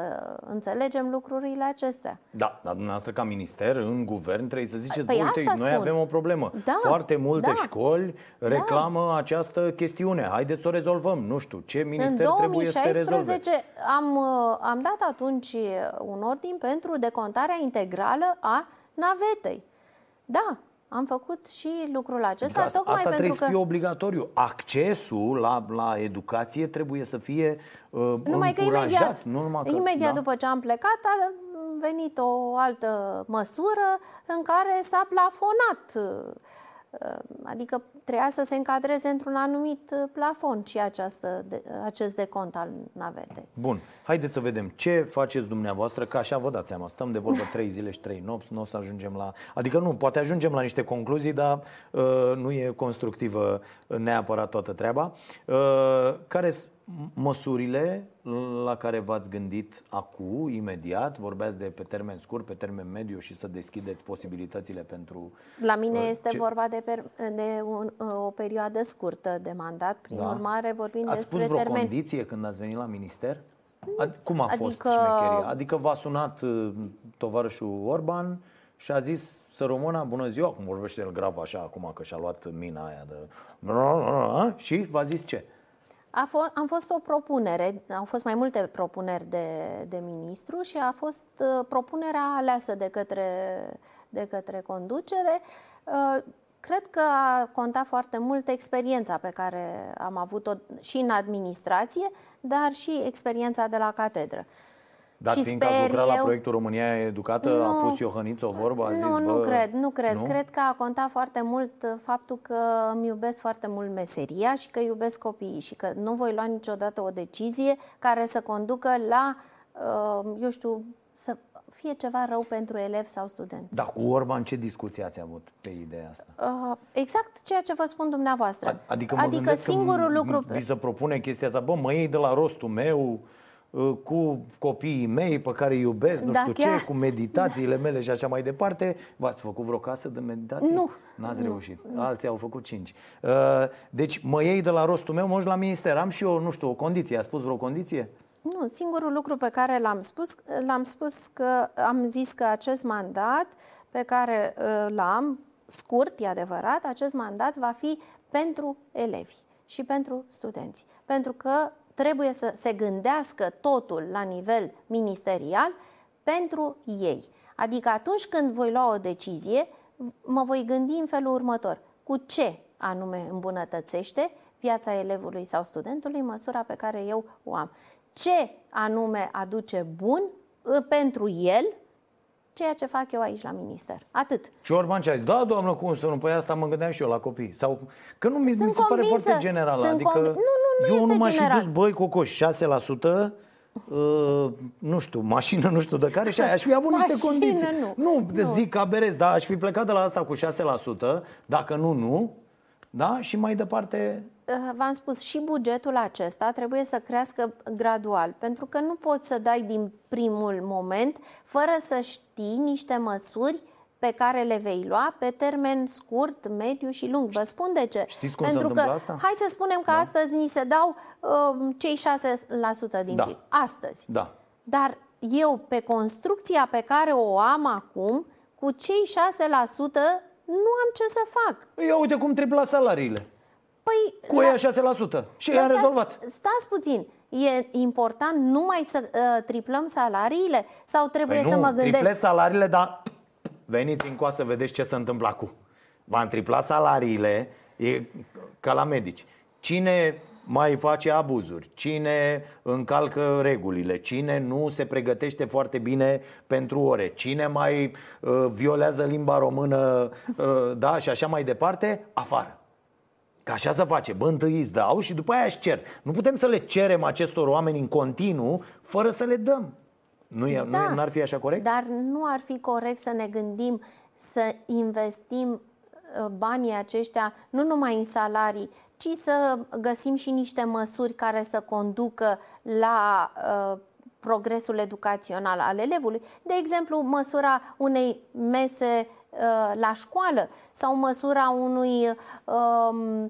înțelegem lucrurile acestea. Da, dar dumneavoastră ca minister, în guvern, trebuie să ziceți, păi uite, noi spun. avem o problemă. Da, Foarte multe da, școli reclamă da. această chestiune. Haideți să o rezolvăm. Nu știu, ce minister în trebuie să se rezolve? am, uh, am dat atunci un ordin pentru decontarea integrală a navetei. Da, am făcut și lucrul acesta adică tocmai asta pentru trebuie că... să fie obligatoriu. Accesul la, la educație trebuie să fie uh, numai că imediat, nu numai că, imediat da? după ce am plecat a venit o altă măsură în care s-a plafonat uh, Adică trebuia să se încadreze într-un anumit uh, plafon și această, acest decont al navetei. Bun. Haideți să vedem ce faceți dumneavoastră, că așa vă dați seama, stăm de vorbă trei zile și trei nopți, nu o să ajungem la... Adică nu, poate ajungem la niște concluzii, dar uh, nu e constructivă neapărat toată treaba. Uh, care sunt măsurile la care v-ați gândit acum, imediat? Vorbeați de pe termen scurt, pe termen mediu și să deschideți posibilitățile pentru... La mine uh, este ce... vorba de, per, de un, uh, o perioadă scurtă de mandat, prin da. urmare vorbim ați despre spus vreo termen... condiție când ați venit la minister? Ad- cum a adică... fost șmecheria? Adică v-a sunat uh, tovarășul Orban și a zis să rămână, bună ziua, cum vorbește el grav așa acum că și-a luat mina aia de... Și v-a zis ce? A fost, am fost o propunere, au fost mai multe propuneri de, de ministru și a fost uh, propunerea aleasă de către, de către conducere. Uh, cred că a contat foarte mult experiența pe care am avut-o și în administrație, dar și experiența de la catedră. Dar și fiindcă ați lucrat eu... la proiectul România Educată, nu, a pus Iohăniță o vorbă, a zis, Nu, nu cred, nu cred. Nu? Cred că a contat foarte mult faptul că îmi iubesc foarte mult meseria și că iubesc copiii și că nu voi lua niciodată o decizie care să conducă la, uh, eu știu, să fie ceva rău pentru elevi sau studenți. Dar cu Orban ce discuții ați avut pe ideea asta? Uh, exact ceea ce vă spun dumneavoastră. Adică, mă adică singurul lucru... Vi se propune chestia asta, bă, mă iei de la rostul meu, Uh, cu copiii mei pe care îi iubesc, nu da, știu chiar. ce, cu meditațiile mele și așa mai departe. V-ați făcut vreo casă de meditații? Nu. N-ați nu. reușit. Alții au făcut cinci. Uh, deci mă iei de la rostul meu, mă la minister. Am și eu, nu știu, o condiție. A spus vreo condiție? Nu, singurul lucru pe care l-am spus, l-am spus că am zis că acest mandat pe care uh, l-am, scurt, e adevărat, acest mandat va fi pentru elevi și pentru studenți. Pentru că trebuie să se gândească totul la nivel ministerial pentru ei. Adică atunci când voi lua o decizie, mă voi gândi în felul următor. Cu ce anume îmbunătățește viața elevului sau studentului măsura pe care eu o am? Ce anume aduce bun ă, pentru el ceea ce fac eu aici la minister. Atât. Și Orban ce a zis? Da, doamnă, cum să nu? Păi asta mă gândeam și eu la copii. Sau că nu mi, mi se pare foarte general. Sunt adică conv... nu, nu, nu eu nu m-aș general. fi dus, băi, Cocoș, 6%, uh, nu știu, mașină nu știu de care și aș fi avut niște mașină, condiții. Nu, nu, nu. zic aberez, dar aș fi plecat de la asta cu 6%, dacă nu, nu, da? Și mai departe uh, v-am spus, și bugetul acesta trebuie să crească gradual, pentru că nu poți să dai din primul moment fără să știi niște măsuri pe care le vei lua pe termen scurt, mediu și lung. Vă spun de ce. Știți cum Pentru se că, asta? hai să spunem că da. astăzi ni se dau uh, cei 6% din da. PIB. Astăzi. Da. Dar eu, pe construcția pe care o am acum, cu cei 6% nu am ce să fac. Ia uite cum tripla salariile. Păi, cu la... ea 6% și i-am rezolvat. Stați puțin. E important numai să uh, triplăm salariile sau trebuie păi să nu, mă gândesc? triple salariile, dar veniți în coasă să vedeți ce se întâmplă acum. V-am triplat salariile, e ca la medici. Cine mai face abuzuri, cine încalcă regulile, cine nu se pregătește foarte bine pentru ore, cine mai uh, violează limba română, uh, da, și așa mai departe, afară. Ca așa să face. Bă, întâi îți dau și după aia își cer. Nu putem să le cerem acestor oameni în continuu fără să le dăm. Nu, e, da, nu ar fi așa corect? Dar nu ar fi corect să ne gândim să investim uh, banii aceștia nu numai în salarii, ci să găsim și niște măsuri care să conducă la uh, progresul educațional al elevului. De exemplu, măsura unei mese uh, la școală sau măsura unui uh,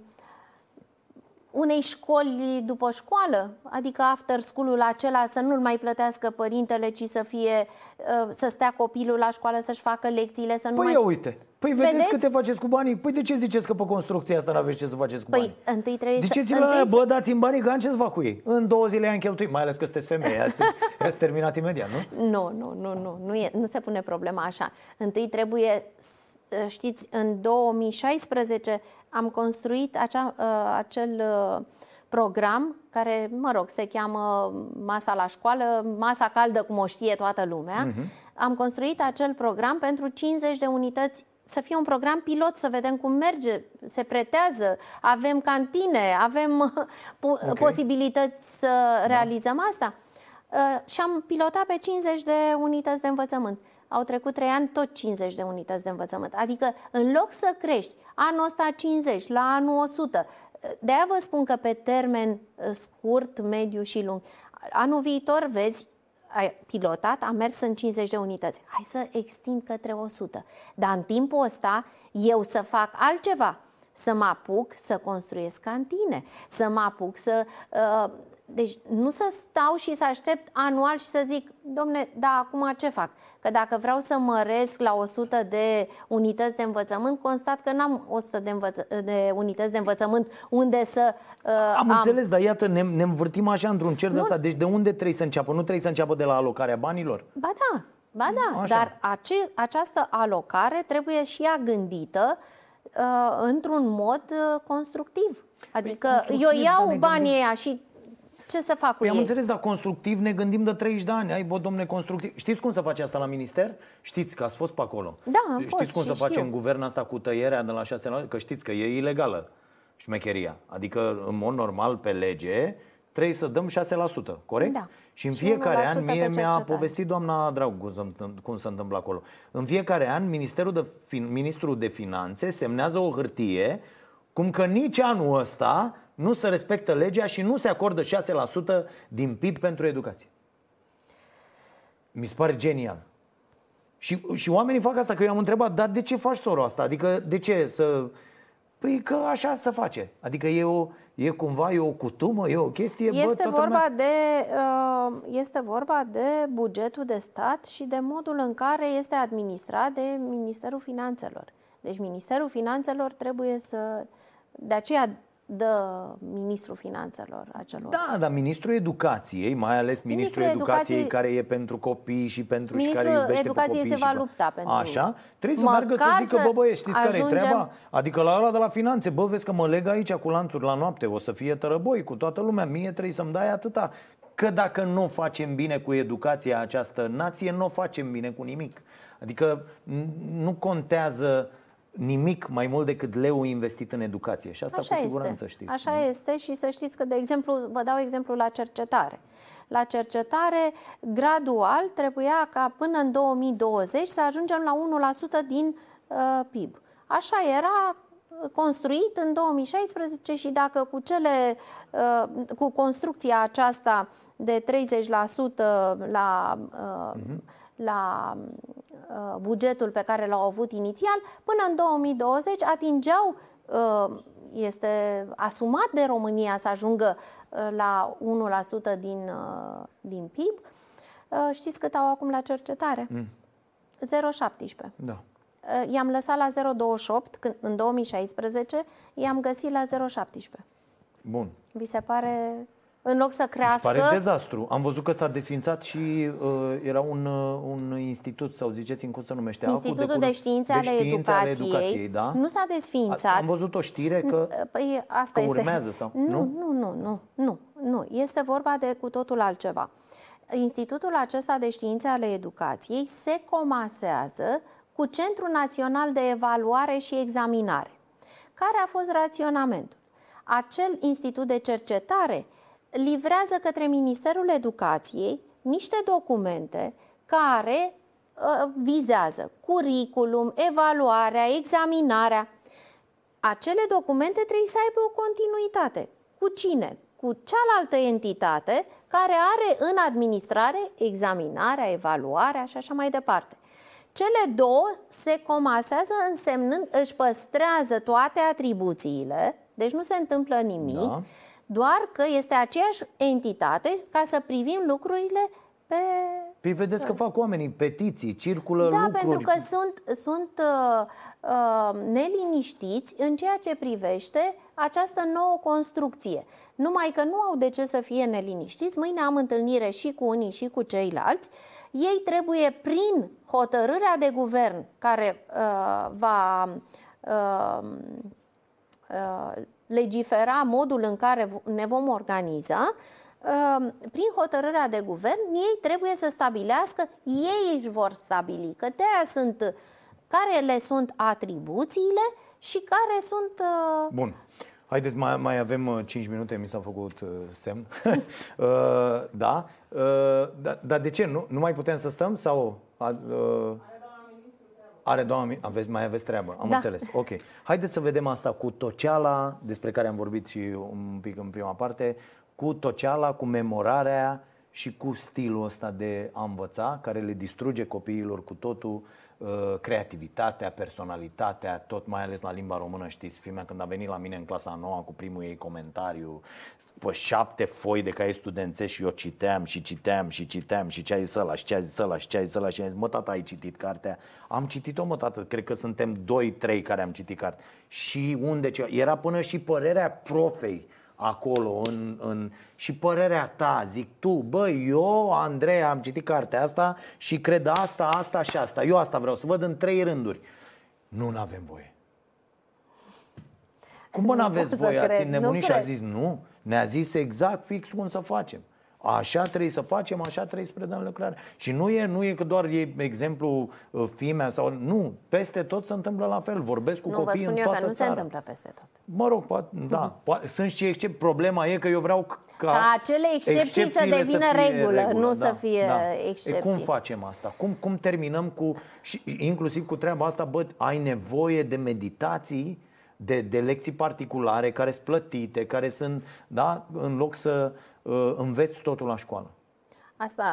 unei școli după școală, adică after school-ul acela să nu-l mai plătească părintele, ci să fie uh, să stea copilul la școală să-și facă lecțiile, să nu păi mai... Păi uite, păi vedeți, vedeți câte faceți cu banii? Păi de ce ziceți că pe construcția asta n-aveți ce să faceți cu păi, banii? întâi trebuie Ziceți-vă, să... Întâi bă, dați-mi banii, că am ce să fac cu ei. În două zile am cheltuit, mai ales că sunteți femeie, ați terminat imediat, nu? Nu, nu, nu, nu, nu, e, nu se pune problema așa. Întâi trebuie, știți, în 2016 am construit acea, uh, acel uh, program care, mă rog, se cheamă Masa la școală, masa caldă cum o știe toată lumea. Uh-huh. Am construit acel program pentru 50 de unități să fie un program pilot, să vedem cum merge, se pretează, avem cantine, avem okay. posibilități să da. realizăm asta. Uh, și am pilotat pe 50 de unități de învățământ. Au trecut 3 ani, tot 50 de unități de învățământ. Adică, în loc să crești anul ăsta 50, la anul 100, de aia vă spun că pe termen uh, scurt, mediu și lung. Anul viitor, vezi, ai pilotat, am mers în 50 de unități. Hai să extind către 100. Dar în timpul ăsta, eu să fac altceva. Să mă apuc să construiesc cantine, să mă apuc să uh, deci nu să stau și să aștept anual și să zic, domne, da, acum ce fac? Că dacă vreau să măresc la 100 de unități de învățământ, constat că n-am 100 de, învăță- de unități de învățământ unde să... Uh, am, am înțeles, dar iată, ne, ne învârtim așa într-un cer de ăsta. Deci de unde trebuie să înceapă? Nu trebuie să înceapă de la alocarea banilor? Ba da, ba da, așa. dar ace- această alocare trebuie și ea gândită uh, într-un mod uh, constructiv. Adică păi, constructiv, eu iau banii ăia și ce să fac cu păi ei? am înțeles, dar constructiv ne gândim de 30 de ani. Ai, bă, domne, constructiv. Știți cum să face asta la minister? Știți că ați fost pe acolo. Da, am Știți fost cum să face în guvern asta cu tăierea de la 6 la... Că știți că e ilegală șmecheria. Adică, în mod normal, pe lege, trebuie să dăm 6%, corect? Da. Și în fiecare an, mie mi-a povestit doamna Drag cum se întâmplă acolo. În fiecare an, Ministerul de fin- Ministrul de Finanțe semnează o hârtie cum că nici anul ăsta nu se respectă legea și nu se acordă 6% din PIB pentru educație. Mi se pare genial. Și, și oamenii fac asta, că eu am întrebat, dar de ce faci sorul asta? Adică de ce să... Păi că așa se face. Adică e, o, e cumva e o cutumă, e o chestie... Este, bă, vorba lumea... de, uh, este vorba de bugetul de stat și de modul în care este administrat de Ministerul Finanțelor. Deci Ministerul Finanțelor trebuie să... De aceea dă ministrul finanțelor acelor. Da, dar ministrul educației, mai ales ministrul, ministrul educației, educației care e pentru copii și pentru și care iubește educației pe se va pe... lupta pentru Așa, trebuie să meargă să zică, bă băie, știți ajungem... care e treaba? Adică la ăla de la finanțe, bă, vezi că mă leg aici cu lanțuri la noapte, o să fie tărăboi cu toată lumea, mie trebuie să-mi dai atâta. Că dacă nu facem bine cu educația această nație, nu o facem bine cu nimic. Adică nu contează nimic mai mult decât leu investit în educație. Și asta Așa cu siguranță este. știți. Așa nu? este și să știți că, de exemplu, vă dau exemplu la cercetare. la cercetare, gradual trebuia ca până în 2020 să ajungem la 1% din uh, PIB. Așa era construit în 2016 și dacă cu cele uh, cu construcția aceasta de 30% la, uh, la uh, bugetul pe care l-au avut inițial, până în 2020 atingeau este asumat de România să ajungă la 1% din, din PIB. Știți cât au acum la cercetare? Mm. 0,17. Da. I-am lăsat la 0,28 când, în 2016, i-am găsit la 0,17. Bun. Vi se pare în loc să crească. Mi pare dezastru. Am văzut că s-a desfințat și uh, era un, uh, un institut, sau ziceți cum se numește? Institutul de, de Științe, ale, educației. ale Educației. Da? Nu s-a desfințat. Am văzut o știre că, păi, asta că este. urmează sau nu, nu? Nu, nu, nu, nu. Este vorba de cu totul altceva. Institutul acesta de Științe ale Educației se comasează cu Centrul Național de Evaluare și Examinare. Care a fost raționamentul? Acel institut de cercetare livrează către Ministerul Educației niște documente care uh, vizează curriculum, evaluarea, examinarea. Acele documente trebuie să aibă o continuitate. Cu cine? Cu cealaltă entitate care are în administrare examinarea, evaluarea și așa mai departe. Cele două se comasează însemnând își păstrează toate atribuțiile, deci nu se întâmplă nimic, da. Doar că este aceeași entitate ca să privim lucrurile pe... Păi vedeți că fac oamenii petiții, circulă da, lucruri. Da, pentru că sunt, sunt uh, uh, neliniștiți în ceea ce privește această nouă construcție. Numai că nu au de ce să fie neliniștiți. Mâine am întâlnire și cu unii și cu ceilalți. Ei trebuie, prin hotărârea de guvern care uh, va uh, uh, legifera modul în care ne vom organiza, uh, prin hotărârea de guvern, ei trebuie să stabilească, ei își vor stabili, că de aia sunt care le sunt atribuțiile și care sunt. Uh... Bun. Haideți, mai, mai avem 5 minute, mi s-a făcut uh, semn. uh, da. Uh, da. Dar de ce? Nu, nu mai putem să stăm? Sau uh, are doamna aveți, mai aveți treabă, am da. înțeles. Ok. Haideți să vedem asta cu toceala, despre care am vorbit și un pic în prima parte, cu toceala, cu memorarea și cu stilul ăsta de a învăța, care le distruge copiilor cu totul Uh, creativitatea, personalitatea, tot mai ales la limba română, știți, fimea când a venit la mine în clasa noua cu primul ei comentariu, pe șapte foi de cai studențe și eu citeam și citeam și citeam și ce a zis ăla și ce a zis ăla și ce a zis ăla și am zis, mă, tata, ai citit cartea? Am citit-o, mă, tată, cred că suntem doi, trei care am citit cartea. Și unde ce? Era până și părerea profei acolo în, în... și părerea ta, zic tu, bă, eu, Andrei, am citit cartea asta și cred asta, asta și asta. Eu asta vreau să văd în trei rânduri. Nu avem voie. Cum mă n-aveți voie? Ați nebunit și a zis nu? Ne-a zis exact fix cum să facem. Așa trebuie să facem, așa trebuie să predăm lucrare. Și nu e, nu e că doar e exemplu uh, fimea sau... Nu, peste tot se întâmplă la fel. Vorbesc cu nu, copii în toată că nu țara. se întâmplă peste tot. Mă rog, poate, da. Poate, sunt și excepții. Problema e că eu vreau ca, ca acele excepții să devină să regulă, regulă, nu da, să fie da. excepții. E, cum facem asta? Cum, cum terminăm cu... Și inclusiv cu treaba asta, bă, ai nevoie de meditații de, de lecții particulare care sunt plătite, care sunt, da, în loc să uh, înveți totul la școală. Asta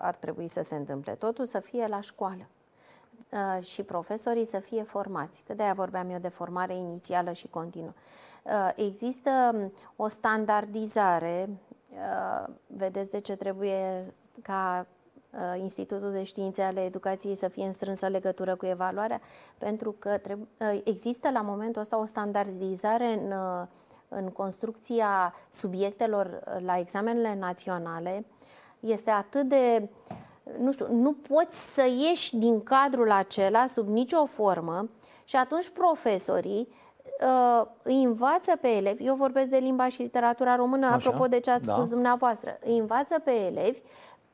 ar trebui să se întâmple. Totul să fie la școală uh, și profesorii să fie formați. Că de-aia vorbeam eu de formare inițială și continuă. Uh, există um, o standardizare, uh, vedeți de ce trebuie ca Uh, Institutul de Științe ale Educației să fie în strânsă legătură cu evaluarea, pentru că uh, există la momentul ăsta o standardizare în, uh, în construcția subiectelor la examenele naționale. Este atât de nu știu, nu poți să ieși din cadrul acela sub nicio formă și atunci profesorii uh, îi învață pe elevi, eu vorbesc de limba și literatura română, Așa, apropo de ce ați da. spus dumneavoastră, îi învață pe elevi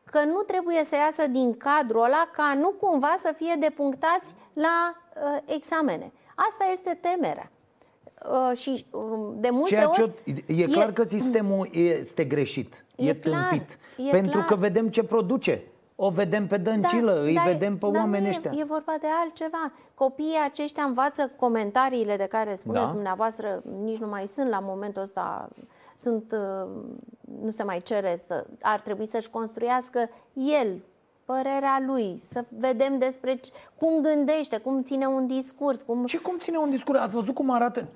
că nu trebuie să iasă din cadrul ăla ca nu cumva să fie depunctați la uh, examene. Asta este temerea. Uh, și uh, de multe Ceea ori... Ce, e clar e, că sistemul este greșit, e, e tâmpit. Clar, e pentru clar. că vedem ce produce. O vedem pe dăncilă, da, îi da, vedem pe oamenii ăștia. E vorba de altceva. Copiii aceștia învață comentariile de care spuneți da. dumneavoastră, nici nu mai sunt la momentul ăsta, sunt, uh, nu se mai cere să, ar trebui să-și construiască el părerea lui, să vedem despre cum gândește, cum ține un discurs. Cum... Ce cum ține un discurs? Ați văzut cum arată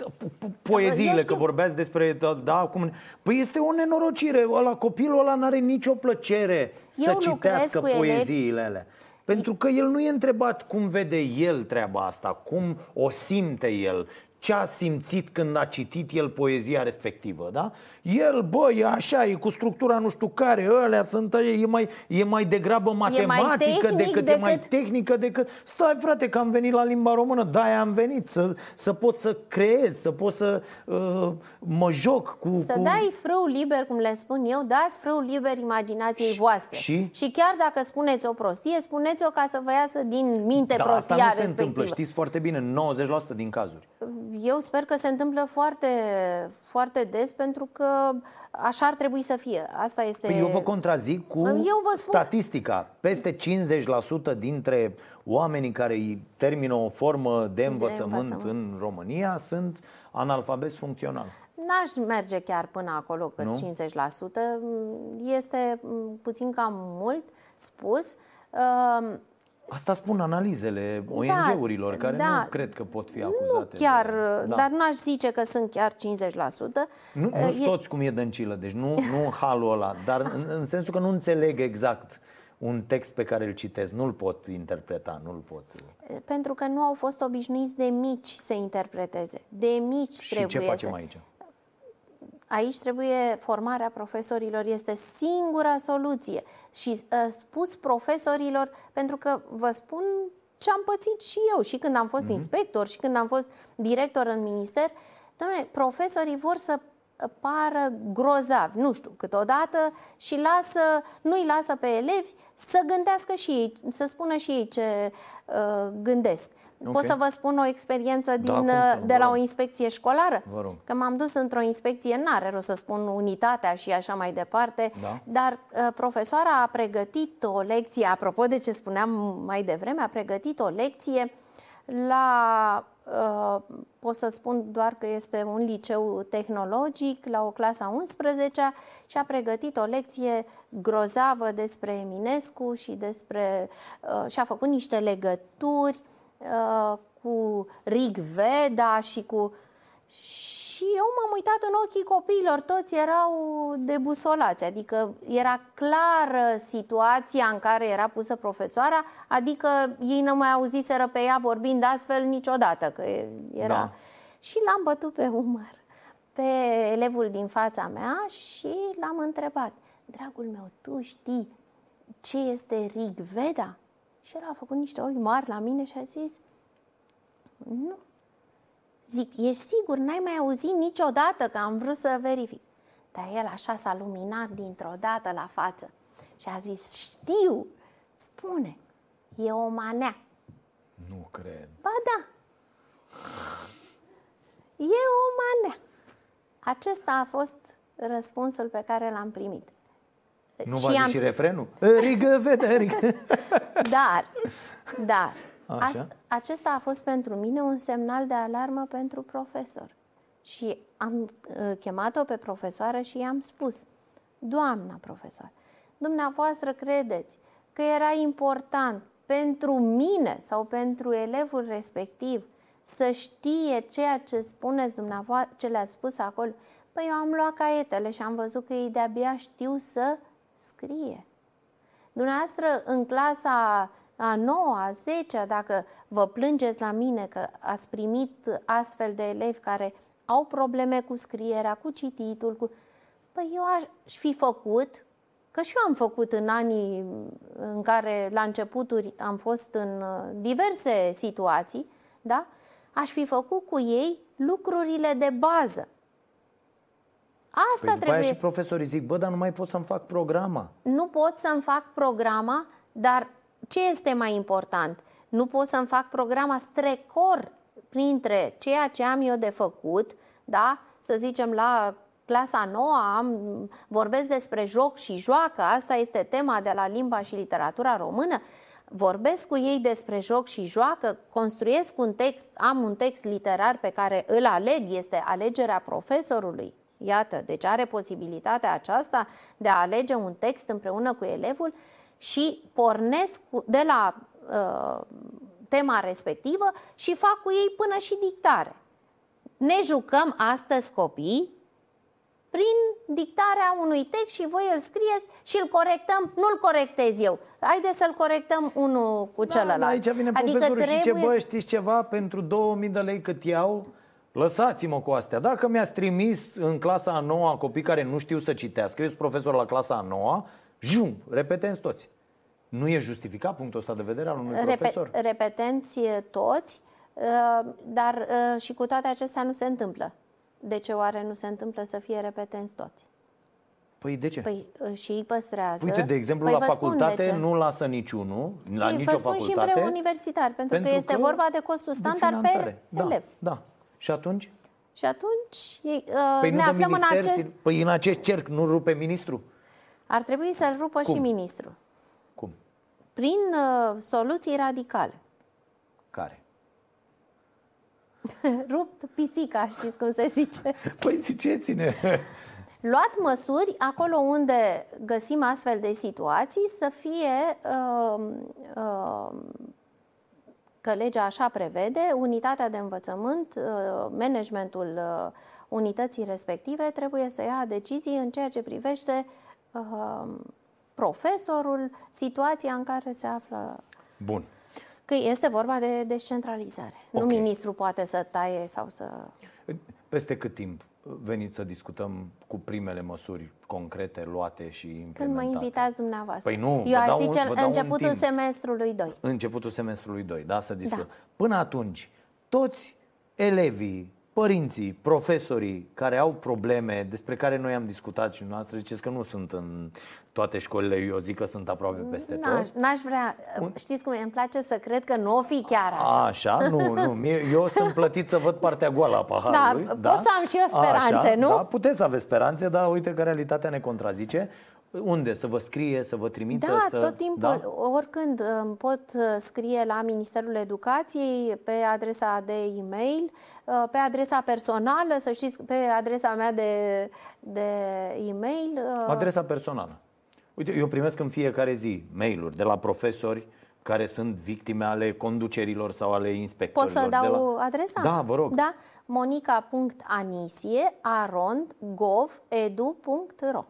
poeziile, că vorbeați despre, da, da, cum... Păi este o nenorocire, ăla, copilul ăla n-are nicio plăcere Eu să citească poeziile alea. Pentru că el nu e întrebat cum vede el treaba asta, cum o simte el, ce a simțit când a citit el poezia respectivă, da? El, bă, e așa, e cu structura nu știu care, ălea sunt, e mai, e mai degrabă matematică mai decât, decât, e mai tehnică decât... Stai, frate, că am venit la limba română, da, am venit să, să pot să creez, să pot să uh, mă joc cu... Să cu... dai frâu liber, cum le spun eu, dați frâu liber imaginației și, voastre. Și? și chiar dacă spuneți o prostie, spuneți-o ca să vă iasă din minte da, prostia asta nu respectivă. se întâmplă, știți foarte bine, 90% din cazuri. Eu sper că se întâmplă foarte, foarte des pentru că așa ar trebui să fie. Asta este. Păi eu vă contrazic cu eu vă spun... statistica. Peste 50% dintre oamenii care termină o formă de învățământ, de învățământ. în România sunt analfabeti funcțional. N-aș merge chiar până acolo, că nu? 50% este puțin cam mult spus. Asta spun analizele ONG-urilor, da, care da, nu cred că pot fi acuzate. Nu chiar, de, da. dar n-aș zice că sunt chiar 50%. Nu, nu e... toți cum e dăncilă, deci nu, nu halul ăla, dar în, în sensul că nu înțeleg exact un text pe care îl citesc, nu-l pot interpreta, nu-l pot... Pentru că nu au fost obișnuiți de mici să interpreteze. De mici Și trebuie ce facem să... aici? Aici trebuie formarea profesorilor, este singura soluție. Și uh, spus profesorilor, pentru că vă spun ce am pățit și eu, și când am fost mm-hmm. inspector, și când am fost director în minister, domnule, profesorii vor să pară grozavi, nu știu, câteodată și lasă, nu-i lasă pe elevi să gândească și ei, să spună și ei ce uh, gândesc. Okay. Pot să vă spun o experiență da, din, da, de la o inspecție școlară? Că m-am dus într-o inspecție, n-are rost să spun unitatea și așa mai departe, da. dar uh, profesoara a pregătit o lecție, apropo de ce spuneam mai devreme, a pregătit o lecție la, uh, pot să spun doar că este un liceu tehnologic, la o clasa 11 și a pregătit o lecție grozavă despre Eminescu și despre, uh, și a făcut niște legături Uh, cu Rig Veda și cu... Și eu m-am uitat în ochii copiilor, toți erau debusolați, adică era clară situația în care era pusă profesoara, adică ei nu mai auziseră pe ea vorbind astfel niciodată, că era... Da. Și l-am bătut pe umăr pe elevul din fața mea și l-am întrebat, dragul meu, tu știi ce este Rig Veda? Și el a făcut niște ochi mari la mine și a zis, nu. Zic, ești sigur, n-ai mai auzit niciodată că am vrut să verific. Dar el așa s-a luminat dintr-o dată la față și a zis, știu, spune, e o manea. Nu cred. Ba da. E o manea. Acesta a fost răspunsul pe care l-am primit. Nu și am... și refrenul? Rigă, vede, rigă. Dar, dar, Așa. acesta a fost pentru mine un semnal de alarmă pentru profesor. Și am uh, chemat-o pe profesoară și i-am spus, doamna profesor, dumneavoastră credeți că era important pentru mine sau pentru elevul respectiv să știe ceea ce spuneți dumneavoastră, ce le-ați spus acolo? Păi eu am luat caietele și am văzut că ei de-abia știu să scrie. Dumneavoastră, în clasa a noua, a zecea, dacă vă plângeți la mine că ați primit astfel de elevi care au probleme cu scrierea, cu cititul, cu... Păi eu aș fi făcut, că și eu am făcut în anii în care la începuturi am fost în uh, diverse situații, da? Aș fi făcut cu ei lucrurile de bază. Asta păi trebuie. și profesorii zic, bă, dar nu mai pot să-mi fac programa. Nu pot să-mi fac programa, dar ce este mai important? Nu pot să-mi fac programa strecor printre ceea ce am eu de făcut, da, să zicem la clasa nouă, am, vorbesc despre joc și joacă, asta este tema de la limba și literatura română, vorbesc cu ei despre joc și joacă, construiesc un text, am un text literar pe care îl aleg, este alegerea profesorului. Iată, deci are posibilitatea aceasta de a alege un text împreună cu elevul și pornesc de la uh, tema respectivă și fac cu ei până și dictare. Ne jucăm astăzi copii prin dictarea unui text și voi îl scrieți și îl corectăm, nu-l corectez eu. Haideți să-l corectăm unul cu da, celălalt. Da, aici vine adică profesorul trebuie... și ce, bă, știți ceva, pentru 2000 de lei cât iau, lăsați-mă cu astea. Dacă mi-ați trimis în clasa a noua copii care nu știu să citească, eu sunt profesor la clasa a noua, jum, repetenți toți. Nu e justificat punctul ăsta de vedere al unui Repe- profesor? Repetenți toți, uh, dar uh, și cu toate acestea nu se întâmplă. De ce oare nu se întâmplă să fie repetenți toți? Păi de ce? Păi uh, și îi păstrează. Uite, de exemplu, păi la facultate nu lasă niciunul, la Ei, nicio vă spun facultate. și în universitar, pentru, pentru că este că vorba de costul standard de pe da, elev. Da. Și atunci? Și atunci uh, păi ne aflăm în acest... Păi în acest cerc nu rupe ministru? Ar trebui să-l rupă Cum? și ministru. Cum? Prin uh, soluții radicale. Care? Rupt pisica, știți cum se zice. Păi ziceți-ne! Luat măsuri acolo unde găsim astfel de situații să fie, uh, uh, că legea așa prevede, unitatea de învățământ, uh, managementul uh, unității respective trebuie să ia decizii în ceea ce privește uh, profesorul, situația în care se află. Bun că este vorba de descentralizare. Okay. Nu ministrul poate să taie sau să... Peste cât timp veniți să discutăm cu primele măsuri concrete luate și implementate? Când mă invitați dumneavoastră. Păi nu, Eu aș zice un, începutul semestrului 2. Începutul semestrului 2, da, să discutăm. Da. Până atunci, toți elevii părinții, profesorii care au probleme despre care noi am discutat și noastră, ziceți că nu sunt în toate școlile, eu zic că sunt aproape peste tot. N-aș vrea, Un... știți cum îmi place să cred că nu o fi chiar așa. Așa? Nu, nu, eu sunt plătit să văd partea goală a paharului. Da, da? pot să am și eu speranțe, așa, nu? Da, puteți să aveți speranțe, dar uite că realitatea ne contrazice. Unde? Să vă scrie, să vă trimită? Da, să... tot timpul, da? oricând pot uh, scrie la Ministerul Educației pe adresa de e-mail, uh, pe adresa personală, să știți, pe adresa mea de, de e-mail. Uh. Adresa personală. Uite, eu primesc în fiecare zi mail-uri de la profesori care sunt victime ale conducerilor sau ale inspectorilor. Pot să dau de la... adresa? Da, vă rog. Da, monica.anisie arond gov.edu.ro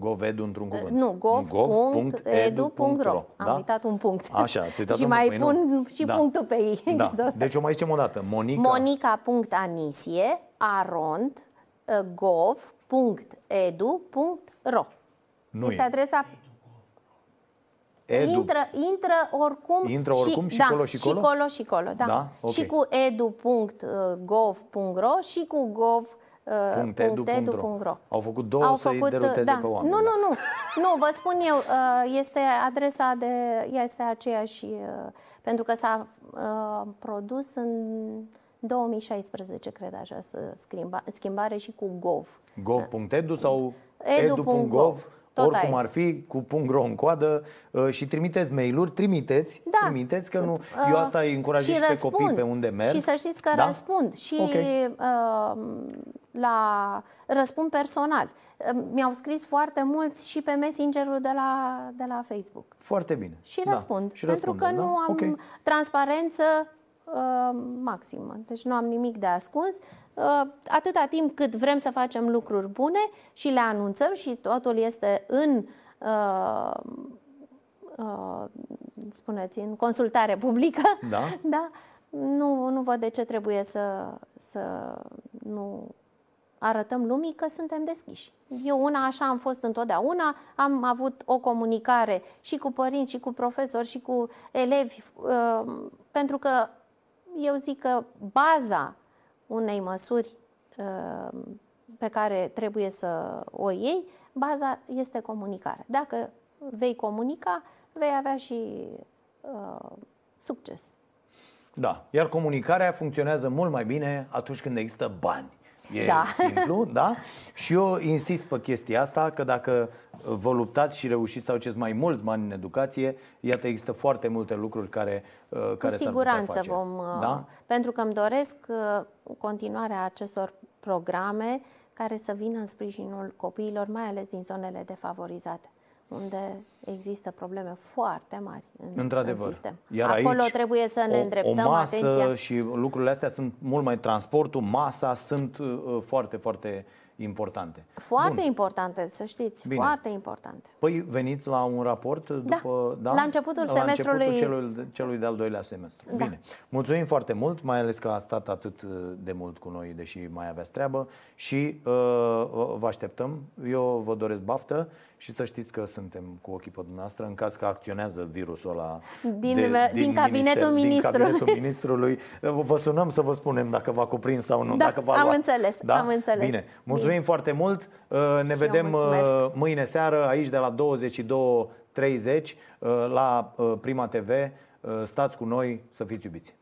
Govedu într-un cuvânt. Nu, gov.edu.ro Am da? uitat un punct. Așa, ați uitat Și mai păi pun nu. și da. punctul pe ei. Da. Deci o mai zicem o dată. Monica. Monica.anisie arond gov.edu.ro Nu este e. adresa Edu. Intră, intră oricum, intră oricum și, și, da, colo și colo? Și colo și colo, da. da? Okay. Și cu edu.gov.ro și cu gov .edu.ro Au făcut două Au să-i făcut, deruteze da. pe oameni. Nu, nu, nu. Nu, vă spun eu, uh, este adresa de, este aceeași, uh, pentru că s-a uh, produs în 2016, cred așa, schimba, schimbare și cu gov. Gov.edu sau edu.gov? Tot oricum ar fi, cu punct ro în coadă și trimiteți mail-uri, trimiteți, da. trimiteți că nu, eu asta îi încurajez și, și pe copii pe unde merg. Și să știți că da? răspund și okay. uh, la răspund personal. Mi-au scris foarte mulți și pe Messengerul de la, de la Facebook. Foarte bine. Și da. răspund. Și pentru că da? nu am okay. transparență uh, maximă. Deci nu am nimic de ascuns. Uh, atâta timp cât vrem să facem lucruri bune și le anunțăm și totul este în uh, uh, spuneți, în consultare publică, da. da? Nu, nu văd de ce trebuie să, să nu arătăm lumii că suntem deschiși. Eu una așa am fost întotdeauna, am avut o comunicare și cu părinți, și cu profesori, și cu elevi, uh, pentru că eu zic că baza unei măsuri uh, pe care trebuie să o iei, baza este comunicarea. Dacă vei comunica, vei avea și uh, succes. Da, iar comunicarea funcționează mult mai bine atunci când există bani. E da. simplu, da? Și eu insist pe chestia asta că dacă vă luptați și reușiți să aduceți mai mulți bani în educație, iată, există foarte multe lucruri care, uh, care Cu siguranță face. vom, uh, da? pentru că îmi doresc uh, continuarea acestor programe care să vină în sprijinul copiilor, mai ales din zonele defavorizate unde există probleme foarte mari în, Într-adevăr. în sistem. Iar Acolo aici, trebuie să ne o, îndreptăm o masă atenția. și lucrurile astea sunt mult mai transportul, masa sunt uh, foarte, foarte importante. Foarte Bun. importante, să știți, Bine. foarte importante. Păi veniți la un raport după, da, da? la începutul la semestrului începutul celui, celui de-al doilea semestru. Da. Bine. Mulțumim foarte mult, mai ales că a stat atât de mult cu noi, deși mai aveați treabă și uh, vă așteptăm. Eu vă doresc baftă și să știți că suntem cu ochii pe dumneavoastră în caz că acționează virusul ăla din, de, din, din, cabinetul, minister, ministrului. din cabinetul ministrului. Vă sunăm să vă spunem dacă v-a cuprins sau nu. Da, dacă v-a am luat. înțeles, da? am înțeles. Bine, mulțumim Bine. foarte mult. Uh, ne și vedem uh, mâine seară aici de la 22.30 uh, la Prima TV. Stați cu noi, să fiți iubiți.